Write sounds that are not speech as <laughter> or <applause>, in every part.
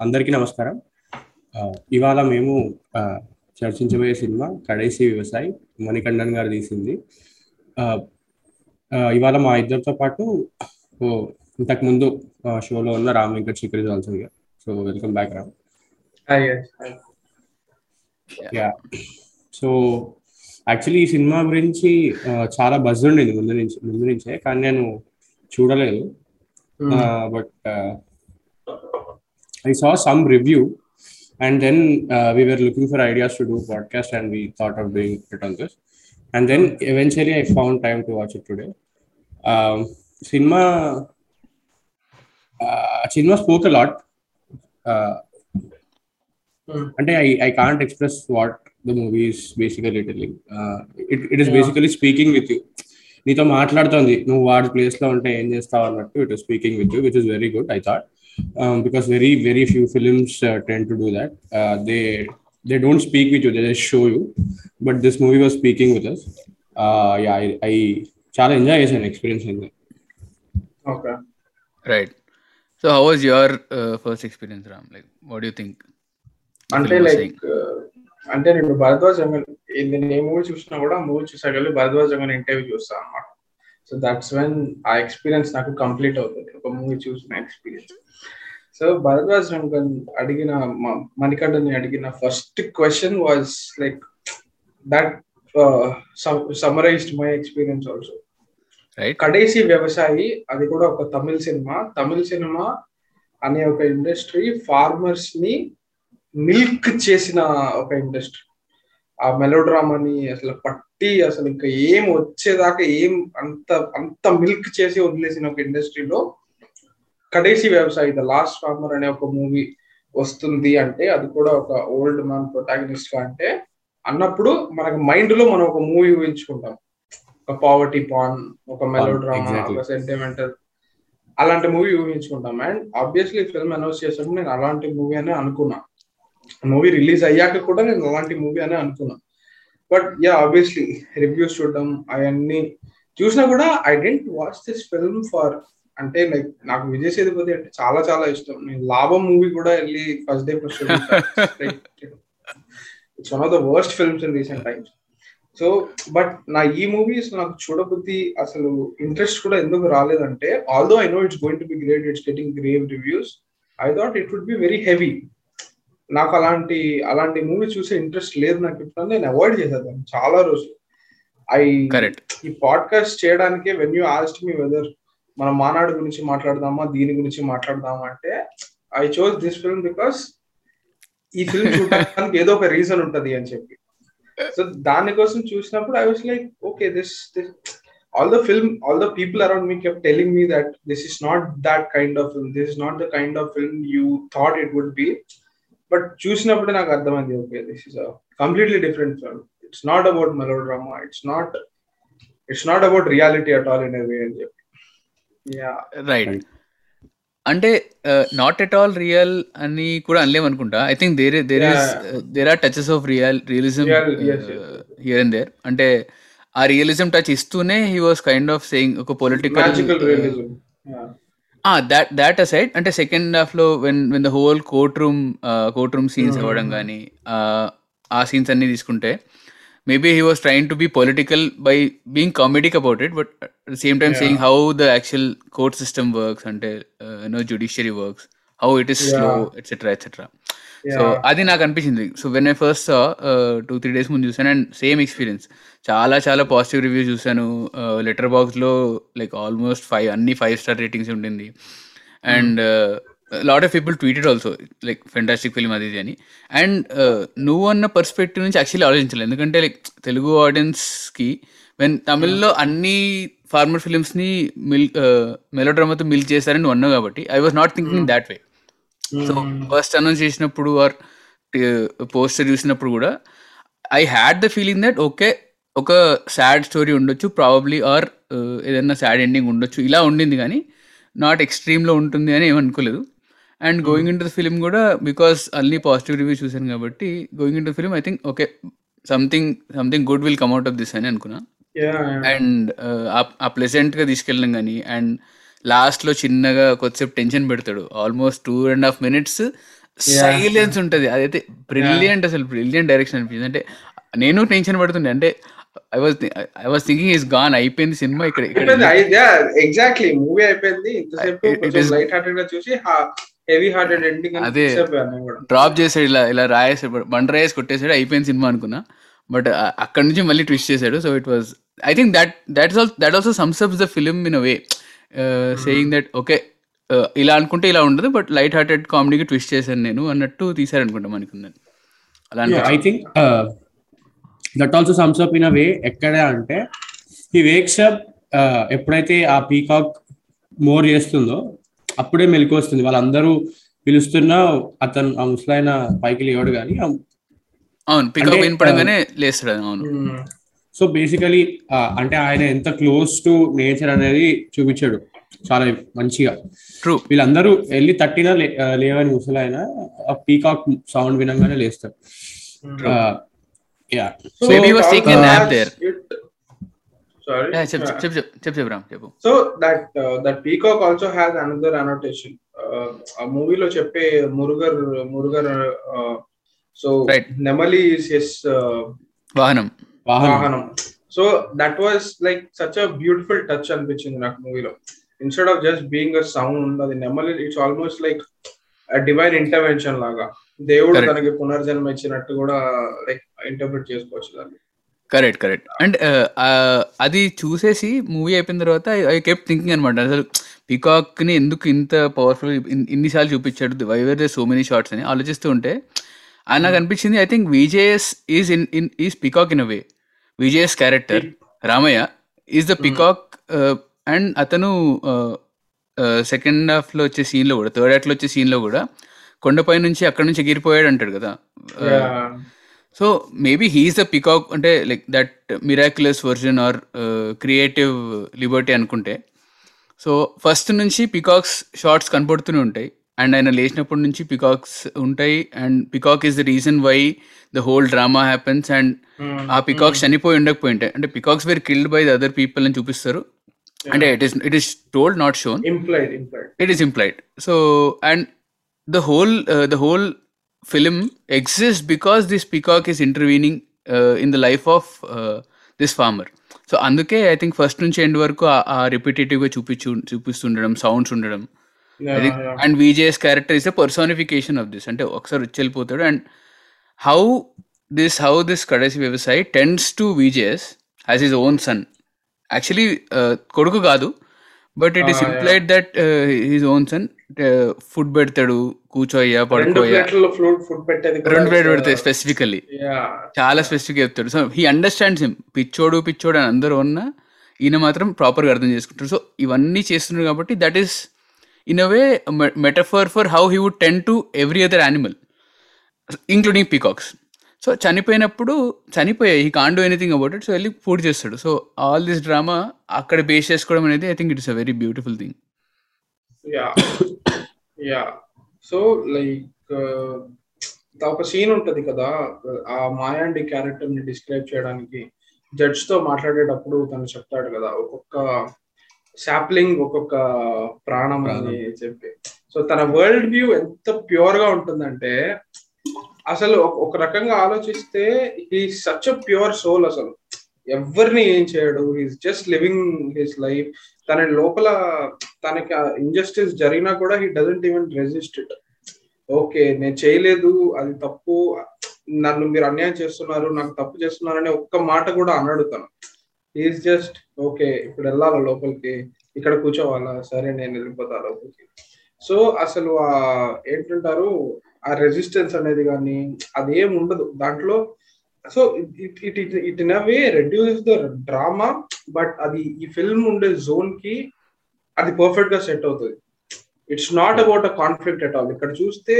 అందరికీ నమస్కారం. ఇవాళ మేము చర్చించబోయే సినిమా కడేసి వ్యవసాయ్ మణికండన్ గారు తీసింది. ఇవాళ మా ఇద్దరితో పాటు ఇంతకు ముందు షోలో ఉన్న Ram Venkat Shikhar also so welcome back Ram. Yeah. So actually ఈ సినిమా గురించి చాలా బజ్ ఉండేది ముందు నుంచి ముందు నుంచే కానీ నేను చూడలేదు. But I saw some review, and then uh, we were looking for ideas to do podcast, and we thought of doing it on this. And then eventually, I found time to watch it today. Um, cinema, uh, cinema spoke a lot. Uh, అంటే I I can't express what the movie is basically telling it it is basically speaking with you నీతో మాట్లాడుతోంది నువ్వు వాడి place లో ఉంటే ఏం చేస్తావు అన్నట్టు it is speaking with you which is very good I thought um, because very very few films uh, tend to do that uh, they they don't speak with you they just show you but this movie was speaking with us uh, yeah i, I చాలా enjoy చేశాను experience అయింది okay right so how was your first experience Ram like what you think అంటే like అంటే నేను భరద్వాజ్ నేను ఏ movie చూసినా కూడా movie చూసాక భరద్వాజ్ అమ్మని ఇంటర్వ్యూ చూస్తాను అనమాట సో దట్స్ వెన్ ఆ ఎక్స్పీరియన్స్ నాకు కంప్లీట్ అవుతుంది. ఒక మూవీ చూసిన ఎక్స్పీరియన్స్ సో భరద్వాజ్ రంగన్ అడిగిన మణికండని అడిగిన first question was like that summarized my experience also Kadaisi Vivasayi అది కూడా ఒక తమిళ సినిమా. తమిళ సినిమా అనే ఒక ఇండస్ట్రీ ఫార్మర్స్ని మిల్క్ చేసిన ఒక ఇండస్ట్రీ ఆ మెలోడ్రామాని అసలు పట్టి అసలు ఇంకా ఏం వచ్చేదాకా ఏం అంత అంత మిల్క్ చేసి వదిలేసిన ఒక ఇండస్ట్రీలో Kadaisi Vivasayi the last farmer అనే ఒక మూవీ వస్తుంది అంటే అది కూడా ఒక ఓల్డ్ మ్యాన్ ప్రొటాగనిస్ట్గా అంటే అన్నప్పుడు మనకు మైండ్లో మనం ఒక మూవీ ఊహించుకుంటాం. ఒక పావర్టీ పాన్ ఒక మెలోడ్రామా ఒక సెంటిమెంటల్ అలాంటి మూవీ ఊహించుకుంటాం. అండ్ ఆబ్వియస్లీ ఫిల్మ్ అనౌన్స్ చేసినప్పుడు నేను అలాంటి మూవీ అనే అనుకున్నా. మూవీ రిలీజ్ అయ్యాక కూడా నేను అలాంటి మూవీ అని అనుకున్నాను బట్ యా ఆబ్వియస్లీ రివ్యూస్ చూడడం అవన్నీ చూసినా కూడా I didn't watch this film for అంటే లైక్ నాకు విజయ్ సేతుపతి అంటే చాలా చాలా ఇష్టం. నేను లాభం మూవీ కూడా వెళ్ళి first day first it's one of the worst films in recent times so but నా ఈ మూవీస్ నాకు చూడబుద్ధి అసలు ఇంట్రెస్ట్ కూడా ఎందుకు రాలేదంటే although I know it's going to be great it's getting grave reviews I thought it would be very heavy నాకు అలాంటి అలాంటి మూవీ చూసే ఇంట్రెస్ట్ లేదు నాకు ఇప్పుడు నేను అవాయిడ్ చేసేదాన్ని చాలా రోజులు. ఐ ఈ పాడ్కాస్ట్ చేయడానికే when you asked me whether మనం మానాడు గురించి మాట్లాడదామా దీని గురించి మాట్లాడదామా అంటే I chose this film because ఈ ఫిల్మ్ చూడడానికి ఏదో ఒక రీజన్ ఉంటది అని చెప్పి. సో దానికోసం చూసినప్పుడు I was like okay this all the film all the people around me kept telling me that this is not that kind of film this is not the kind of film you thought it would be but చూసినప్పుడు నాకు అర్థమైంది okay this is completely different film it's not about melodrama it's not it's not about reality at all in way అని చెప్పి. Right అంటే not at all real అని కూడా అనలేం అనుకుంటా. I think there there is there are touches of real realism here and there అంటే ఆ realism touch ఇస్తూనే he was kind of saying ఒక పొలిటికల్ దాట్ దాట్ అసైడ్ అంటే సెకండ్ హాఫ్లో when the whole court room court room scenes అవ్వడం కానీ ఆ scenes అన్ని తీసుకుంటే maybe he was trying to be political by being comedic about it but at same time seeing how the actual court system works అంటే no judiciary works how it is etcetera etcetera so అది నాకు అనిపించింది. So when I first two three days ముందు చూసాను and same experience చాలా చాలా positive review చూసాను లెటర్ బాక్స్లో లైక్ ఆల్మోస్ట్ ఫైవ్ అన్ని ఫైవ్ స్టార్ రేటింగ్స్ ఉండింది. And lot of people tweeted also like fantastic film అది అని. అండ్ నువ్వు అన్న పర్స్పెక్టివ్ నుంచి యాక్చువల్లీ ఆలోచించాలి ఎందుకంటే లైక్ తెలుగు ఆడియన్స్కి వెన్ తమిళ్ళో అన్ని ఫార్మర్ ఫిలిమ్స్ని మిల్ మెలో డ్రామాతో మిల్ చేశారని నువ్వు అన్నావు కాబట్టి I was not thinking that way so first announce చేసినప్పుడు ఆర్ పోస్టర్ చూసినప్పుడు కూడా I had the feeling that okay ఒక సాడ్ స్టోరీ ఉండొచ్చు ప్రాబబ్లీ ఆర్ ఏదైనా సాడ్ ఎండింగ్ ఉండొచ్చు. ఇలా ఉండింది కానీ నాట్ ఎక్స్ట్రీమ్లో ఉంటుంది అని ఏమనుకోలేదు and going into the film కూడా బికాస్ అన్ని పాజిటివ్ రివ్యూస్ చూసాను కాబట్టి going into film I think okay something something good will come out of this అని అనుకున్నా. అండ్ ఆ ప్లెజెంట్గా తీసుకెళ్ళడం కానీ అండ్ లాస్ట్లో చిన్నగా కొద్దిసేపు టెన్షన్ పెడతాడు. Almost two and half minutes silence ఉంటది. అదైతే బ్రిలియంట్ అసలు బ్రిలియంట్ డైరెక్షన్ అనిపించింది. అంటే నేను టెన్షన్ పడుతుండే. అంటే I was I was thinking is gone అయిపోయింది సినిమా ఇక్కడ ఎగ్జాక్ట్లీ మూవీ అయిపోయింది. ఇంతసేపు లైట్ హార్టెడ్గా చూసి హెవీ హార్టెడ్ ఎండింగ్ అదే. డ్రాప్ చేసాడు ఇలా ఇలా రాయేసాడు. బండ రాయేసి కొట్టేసాడు అయిపోయింది సినిమా అనుకున్నా. బట్ అక్కడ నుంచి మళ్ళీ ట్విస్ట్ చేశాడు. So it was I think that that all that also sums up the film in a way saying that okay ఇలా అనుకుంటే ఇలా ఉండదు బట్ లైట్ హార్టెడ్ కామెడీకి ట్విస్ట్ చేశాను నేను అన్నట్టు తీసారనుకుంటా మనకుందని. అలా I. Think that also sums up in a way ఎక్కడ అంటే ఈ వేక్స్ అప్ ఎప్పుడైతే ఆ పీకాక్ మోర్ చేస్తుందో అప్పుడే మెలకు వస్తుంది. వాళ్ళందరూ పిలుస్తున్నా అతను ఆ ముసలాయన పైకి లేవాడు కానీ అవును పికప్ అంటే, వినపడంగానే లేస్తాడు అది, అవును సో బేసికలీ అంటే ఆయన ఎంత క్లోజ్ టు నేచర్ అనేది చూపించాడు. చాలా మంచిగా. ట్రూ వీళ్ళందరూ వెళ్ళి తట్టినా లేవని ముసలాయన ఆ పీకాక్ సౌండ్ వినంగానే చెప్పు so that that peacock also has another annotation ఆ మూవీలో చెప్పే మురుగర్ మురుగర్ సో Right. నెమలి ఇస్ వాహనం వాహనం. So that was like such a beautiful touch అనిపించింది నాకు మూవీలో. Instead of just being a sound అది నెమలి it's almost like divine intervention లాగా. దేవుడు Correct. తనకి పునర్జన్మ ఇచ్చినట్టు కూడా లైక్ ఇంటర్ప్రిట్ చేసుకోవచ్చు దాన్ని. కరెక్ట్ కరెక్ట్ అండ్ అది చూసేసి మూవీ అయిపోయిన తర్వాత ఐ కెప్ థింకింగ్ అనమాట. అసలు పికాక్ని ఎందుకు ఇంత పవర్ఫుల్ ఇన్నిసార్లు చూపించాడు? Why were they so many shots అని ఆలోచిస్తూ ఉంటే నాకు అనిపించింది I think VJS is in in is peacock in a way VJS character Ramaiah is the peacock and అతను సెకండ్ హాఫ్లో వచ్చే సీన్లో కూడా థర్డ్ యాక్ట్లో వచ్చే సీన్లో కూడా కొండపై నుంచి అక్కడ నుంచి ఎగిరిపోయాడు అంటాడు కదా. Uh, so maybe he's the peacock అంటే like that miraculous version or creative liberty అనుకుంటే. సో ఫస్ట్ నుంచి పికాక్స్ షార్ట్స్ కనపడుతూనే ఉంటాయి. అండ్ ఆయన లేచినప్పటి నుంచి పికాక్స్ ఉంటాయి. And peacock is the reason why the whole drama happens and ఆ పికాక్స్ చనిపోయి ఉండకపోయి ఉంటాయి అంటే peacocks were killed by the other people అని చూపిస్తారు. అంటే it is it is told not shown implied implied it is implied. So and the whole uh, the whole film exists because this peacock is intervening uh, in the life of uh, this farmer. So అందుకే I think first నుంచి end వరకు ఆ రిపిటేటివ్గా చూపించు చూపిస్తుండడం sounds ఉండడం. And VJS character is a personification of this అంటే ఒకసారి వచ్చి వెళ్ళిపోతాడు and how this how this Kadaisi Vivasayi tends to VJS as his own son actually కొడుకు కాదు but it is. Implied that his own son food పెడతాడు కూర్చోయ్యా పడుకోయ్యా. రెండు ప్లేట్ పెడతాయి స్పెసిఫికల్లీ yeah. చాలా స్పెసిఫిక్ చెప్తాడు. సో హీ అండర్స్టాండ్స్ హిమ్ పిచ్చోడు పిచ్చోడు అని అందరూ ఉన్నా ఈయన మాత్రం ప్రాపర్గా అర్థం చేసుకుంటారు. సో ఇవన్నీ చేస్తున్నారు కాబట్టి that is in a way metaphor for how he would tend to every other animal including peacocks so చనిపోయినప్పుడు చనిపోయాయి he can't do anything about it so వెళ్ళి పూర్తి చేస్తాడు. సో ఆల్ దిస్ డ్రామా అక్కడ బేస్ చేసుకోవడం అనేది I think it's a very beautiful thing yeah yeah so like ఒక scene ఉంటది కదా ఆ మాయాండి క్యారెక్టర్ని డిస్క్రైబ్ చేయడానికి జడ్జ్తో మాట్లాడేటప్పుడు తను చెప్తాడు కదా ఒక్కొక్క శాప్లింగ్ ఒక్కొక్క ప్రాణం అని చెప్పి. సో తన వరల్డ్ వ్యూ ఎంత ప్యూర్గా ఉంటుందంటే అసలు ఒక- రకంగా ఆలోచిస్తే ఈ సచ్ ప్యూర్ సోల్ అసలు. ఎవరిని ఏం చేయడు he's just living his life తన లోపల తనకి ఇంజస్టిస్ జరిగినా కూడా he doesn't even resist it okay నేను చేయలేదు అది తప్పు. నన్ను మీరు అన్యాయం చేస్తున్నారు నాకు తప్పు చేస్తున్నారు అనే ఒక్క మాట కూడా అన్నాడు తను. ఈజ్ జస్ట్ ఓకే ఇప్పుడు వెళ్ళాలా లోపలికి? ఇక్కడ కూర్చోవాలా? సరే నేను వెళ్ళిపోతా లోపలికి. సో అసలు ఆ ఏంటంటారు? ఆ రెసిస్టెన్స్ అనేది కానీ అదేం ఉండదు. దాంట్లో so it it it it in a way reduce the drama but అది ఈ ఫిల్మ్ ఉండే జోన్కి అది పర్ఫెక్ట్గా సెట్ అవుతుంది. It's not about a conflict at all ఇక్కడ చూస్తే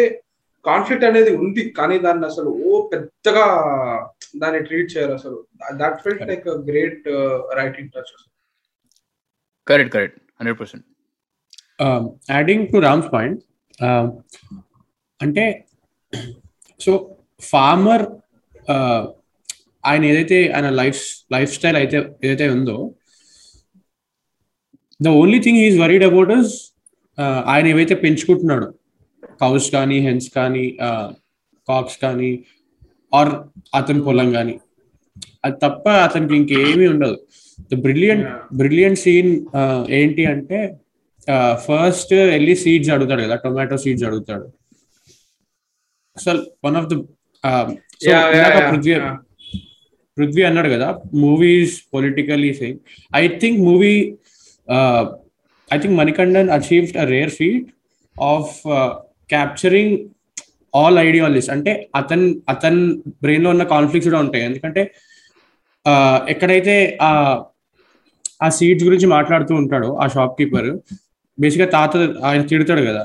కాన్ఫ్లిక్ట్ అనేది ఉంది కానీ దాన్ని అసలు ఓ పెద్దగా దాన్ని ట్రీట్ చేయరు అసలు. That felt like great writing touch correct correct hundred percent adding to Ram's point అంటే సో ఫార్మర్ ఆయన ఏదైతే ఆయన లైఫ్ లైఫ్ స్టైల్ అయితే ఏదైతే ఉందో the only thing is worried about is ఆయన ఏవైతే పెంచుకుంటున్నాడో కౌస్ కానీ హెన్స్ కానీ కాక్స్ కానీ ఆర్ అతని పొలం కానీ. అది తప్ప అతనికి ఇంకేమీ ఉండదు. ద బ్రిలియంట్ బ్రిలియంట్ సీన్ ఏంటి అంటే ఫస్ట్ వెళ్ళి సీడ్స్ అడుగుతాడు కదా టొమాటో సీడ్స్ అడుగుతాడు. అసలు one of the Prithvi Prithvi అన్నాడు కదా movies politically same I think movie I think Manikandan achieved a rare feat of capturing all ideologies అంటే అతన్ అతన్ బ్రెయిన్లో ఉన్న కాన్ఫ్లిక్ట్స్ కూడా ఉంటాయి. ఎందుకంటే ఎక్కడైతే ఆ ఆ సీడ్స్ గురించి మాట్లాడుతూ ఉంటాడో ఆ షాప్ కీపర్ బేసిక్గా తాత ఆయన తిడతాడు కదా.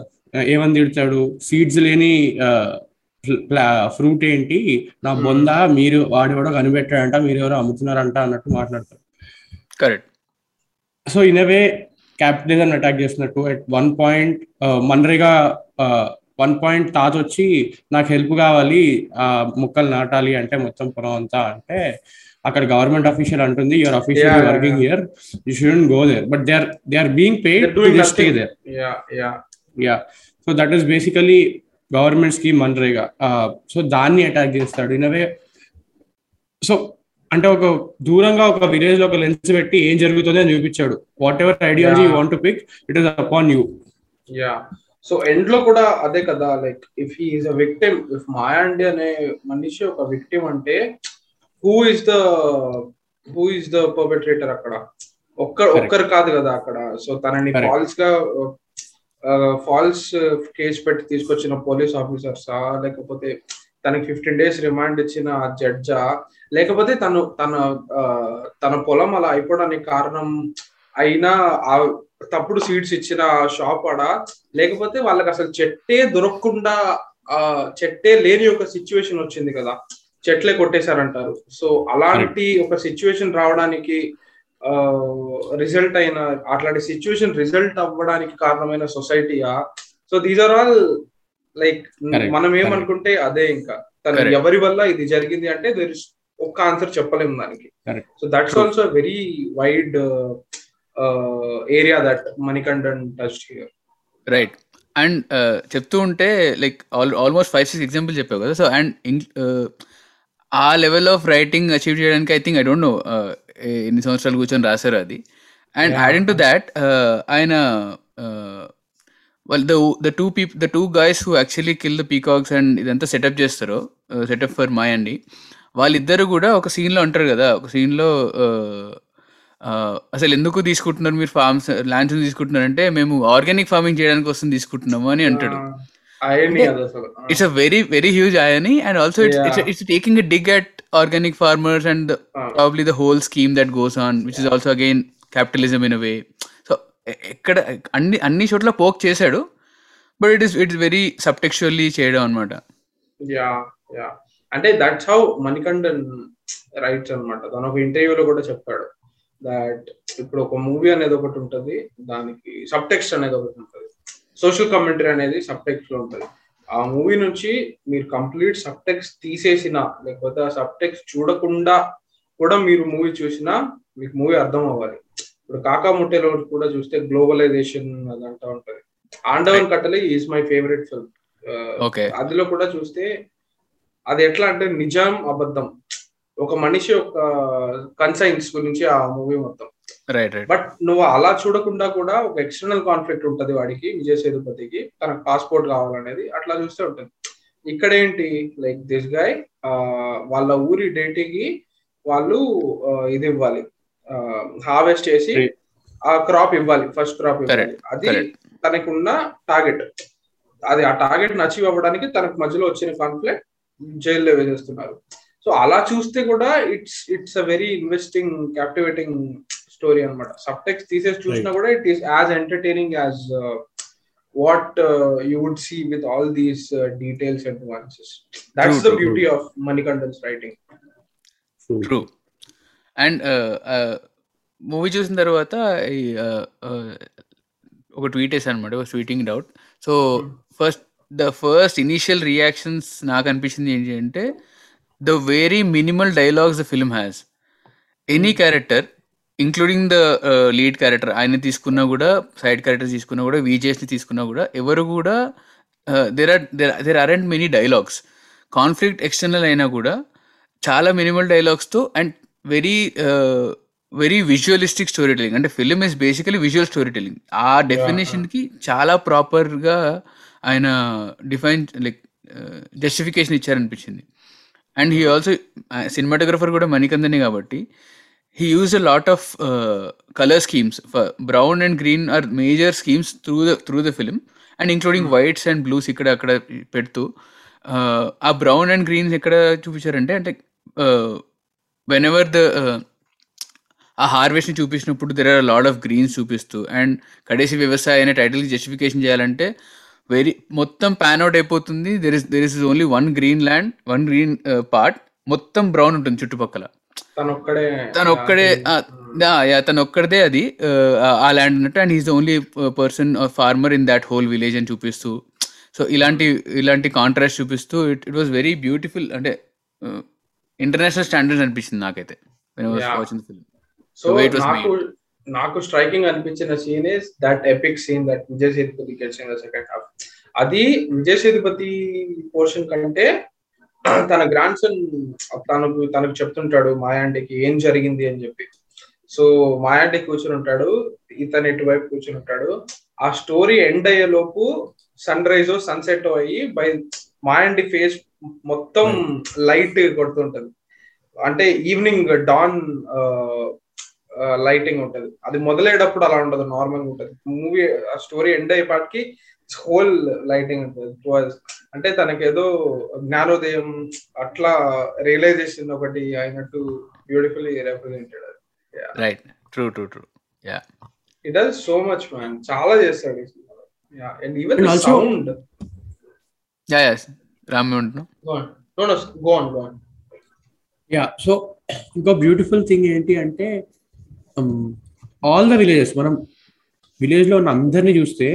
ఏమని తిడతాడు? సీడ్స్ లేని ఫ్రూట్ ఏంటి? నా బొంద మీరు వాడెవడో కనిపెట్టాడంట మీరు ఎవరో అమ్ముతున్నారంట అన్నట్టు మాట్లాడతారు correct so in way capitalism attack చేస్తున్నట్టు at one point MNREGA one point తాత వచ్చి నాకు హెల్ప్ కావాలి ఆ మొక్కలు నాటాలి అంటే మొత్తం పొలం అంతా అంటే అక్కడ గవర్నమెంట్ అఫీషియల్ అంటుంది your official working here you shouldn't go there but they are they are being paid to stay there yeah so that is basically government scheme MNREGA so దాన్ని అటాక్ చేస్తాడు. ఇన్ వే సో అంటే ఒక దూరంగా ఒక విలేజ్లో ఒక lens పెట్టి ఏం జరుగుతుంది అని చూపించాడు whatever ideology want to pick it is upon you yeah so ఎండ్లో కూడా అదే కదా like if he is a victim if Mayandi అనే మనిషి ఒక విక్టిమ్ అంటే who is the who is the perpetrator అక్కడ? ఒక్క ఒక్కరు కాదు కదా అక్కడ. సో తనని ఫాల్స్గా ఫాల్స్ కేసు పెట్టి తీసుకొచ్చిన పోలీస్ ఆఫీసర్సా లేకపోతే తనకి ఫిఫ్టీన్ డేస్ రిమాండ్ ఇచ్చిన జడ్జా లేకపోతే తను తన తన పొలం అలా అయిపోవడానికి కారణం అయినా ఆ తప్పుడు సీట్స్ ఇచ్చిన షాప్ ఆడ లేకపోతే వాళ్ళకి అసలు చెట్టే దొరకకుండా ఆ చెట్టే లేని ఒక సిచ్యువేషన్ వచ్చింది కదా. చెట్లే కొట్టేశారంటారు. సో అలాంటి ఒక సిచ్యువేషన్ రావడానికి రిజల్ట్ అయిన అట్లాంటి సిచ్యువేషన్ రిజల్ట్ అవ్వడానికి కారణమైన సొసైటీయా so these are all like మనం ఏమనుకుంటే అదే ఇంకా. తన ఎవరి వల్ల ఇది జరిగింది అంటే దర్ ఒక్క ఆన్సర్ చెప్పలేము దానికి. So that's also very wide area that Manikandan touch here right and చెప్తూ ఉంటే like almost five six example చెప్పావు కదా. సో అండ్ ఆ లెవెల్ ఆఫ్ రైటింగ్ అచీవ్ చేయడానికి I think I don't know ఎన్ని సంవత్సరాలు కూర్చొని రాశారు అది. అండ్ యాడింగ్ టు దాట్ ఆయన వాళ్ళు the the two people the two guys who actually kill the peacocks and ఇదంతా సెటప్ చేస్తారో సెటప్ ఫర్ మై అండి వాళ్ళిద్దరు కూడా ఒక సీన్లో అంటారు కదా. ఒక సీన్లో అసలు ఎందుకు తీసుకుంటున్నారు మీరు ఫార్మ్స్ ల్యాండ్స్ తీసుకుంటున్నారు అంటే మేము ఆర్గానిక్ ఫార్మింగ్ చేయడానికి వస్తుంది తీసుకుంటున్నాము అని అంటాడు. It's a very very huge ఆయని and also it's it's taking a dig at organic farmers and probably the whole scheme that goes on which is also again capitalism in a way so ఎక్కడ అన్ని అన్ని చోట్ల poke చేశాడు but it is it's very subtextually చేయడం అనమాట yeah yeah అంటే that's how Manikandan writes అనమాట తన ఒక ఇంటర్వ్యూలో కూడా చెప్పాడు. దాట్ ఇప్పుడు ఒక మూవీ అనేది ఒకటి ఉంటుంది దానికి సబ్ టెక్స్ట్ అనేది ఒకటి ఉంటుంది. సోషల్ కమెంటరీ అనేది సబ్ టెక్స్ట్లో ఉంటుంది. ఆ మూవీ నుంచి మీరు కంప్లీట్ సబ్ టెక్స్ట్ తీసేసిన లేకపోతే ఆ సబ్ టెక్స్ట్ చూడకుండా కూడా మీరు మూవీ చూసినా మీకు మూవీ అర్థం అవ్వాలి ఇప్పుడు కాకా ముట్టెలో కూడా చూస్తే గ్లోబలైజేషన్ అదంతా ఉంటది. Aandavan Kattalai is my favourite film అదిలో కూడా చూస్తే అది ఎట్లా అంటే నిజం అబద్ధం. ఒక మనిషి ఒక కన్సైన్స్ గురించి ఆ మూవీ మొత్తం. రైట్ రైట్ బట్ నువ్వు అలా చూడకుండా కూడా ఒక ఎక్స్టర్నల్ కాన్ఫ్లిక్ట్ ఉంటది వాడికి విజయ్ సేతుపతికి తనకు పాస్పోర్ట్ కావాలనేది అట్లా చూస్తే ఉంటుంది. ఇక్కడ ఏంటి లైక్ దిస్ గాయ్ వాళ్ళ ఊరి డేటికి వాళ్ళు ఇది ఇవ్వాలి. హార్వెస్ట్ చేసి ఆ క్రాప్ ఇవ్వాలి ఫస్ట్ క్రాప్ ఇవ్వాలి. అది తనకున్న టార్గెట్ అది ఆ టార్గెట్ అచీవ్ అవ్వడానికి తనకు మధ్యలో వచ్చిన కాన్ఫ్లిక్ట్ జైల్లో వేసేస్తున్నారు. సో అలా చూస్తే కూడా it's it's a very investing captivating story అనమాట సబ్టెక్స్ తీసేసి చూసినా కూడా it is as entertaining as what you would see with all these details and nuances that's the beauty of Manikandan's writing true and movie చూసిన తర్వాత ఒక tweet వేసాను అనమాట ఒక tweeting doubt so first the first initial reactions నాకు అనిపించింది ఏంటి అంటే the very minimal dialogues the film has any character including the lead character ఆయన తీసుకున్నా కూడా సైడ్ క్యారెక్టర్ తీసుకున్నా కూడా విజేస్ని తీసుకున్నా కూడా ఎవరు కూడా there are there there aren't many dialogues conflict external అయినా కూడా చాలా మినిమల్ డైలాగ్స్తో and very very visualistic storytelling అంటే film is basically visual storytelling ఆ డెఫినేషన్కి చాలా ప్రాపర్గా ఆయన డిఫైన్ లైక్ జస్టిఫికేషన్ ఇచ్చారనిపించింది. అండ్ హీ ఆల్సో సినిమాటోగ్రఫర్ కూడా మణికందని కాబట్టి he use a lot of colour schemes brown and green are major schemes through the through the film and including whites and blues ఇక్కడ అక్కడ పెడుతూ uh, ఆ brown and Greens ఎక్కడ చూపించారంటే అంటే when ever the ఆ హార్వెస్ట్ని చూపించినప్పుడు there are lot of greens చూపిస్తూ అండ్ కడేసి వ్యవసాయ అనే టైటిల్కి జస్టిఫికేషన్ చేయాలంటే వెరీ మొత్తం పాన్ అవుట్ అయిపోతుంది. There is there is only one green land one green part మొత్తం బ్రౌన్ ఉంటుంది చుట్టుపక్కల. తను ఒక్కడే తను ఒక్కడిదే అది. ఆ, ల్యాండ్ అన్నట్టు and is only person farmer in that whole village అని చూపిస్తూ. సో ఇలాంటి ఇలాంటి కాంట్రాస్ట్ చూపిస్తూ it it was very beautiful అంటే ఇంటర్నేషనల్ స్టాండర్డ్స్ అనిపించింది నాకైతే. ఫిల్మ్ సో it was నాకు స్ట్రైకింగ్ అనిపించిన scene is that epic scene that Vijay Sethupathi the second half అది విజయ్ సేతుపతి పోర్షన్ కంటే తన గ్రాండ్ సన్ తనకు తనకు చెప్తుంటాడు మాయాంటికి ఏం జరిగింది? అని చెప్పి. సో మాయాంటి కూర్చుని ఉంటాడు ఇతను ఇటువైపు కూర్చుని ఉంటాడు ఆ స్టోరీ ఎండ్ అయ్యే లోపు సన్ రైజ్ సన్సెట్ అయ్యి బై మాయాంటి ఫేస్ మొత్తం లైట్ కొడుతుంటది. అంటే ఈవినింగ్ డాన్ లైటింగ్ ఉంటది. అది మొదలయ్యేటప్పుడు అలా ఉండదు నార్మల్ ఉంటది. మూవీ ఆ స్టోరీ ఎండ్ అయ్యేపాటికి హోల్ లైటింగ్ ఉంటుంది. అంటే తనకేదో జ్ఞానోదయం అట్లా రియలైజేషన్ ఒకటి అయినట్టు beautifully represented right true true true yeah it does so much man చాలా చేస్తాడు ఈ and even sound yeah yeah Ram ఉంటున్నాం no no go on go on yeah so ఇంకో బ్యూటిఫుల్ థింగ్ ఏంటి అంటే ఆల్ ద విలేజెస్ మనం విలేజ్లో ఉన్న అందరినీ చూస్తే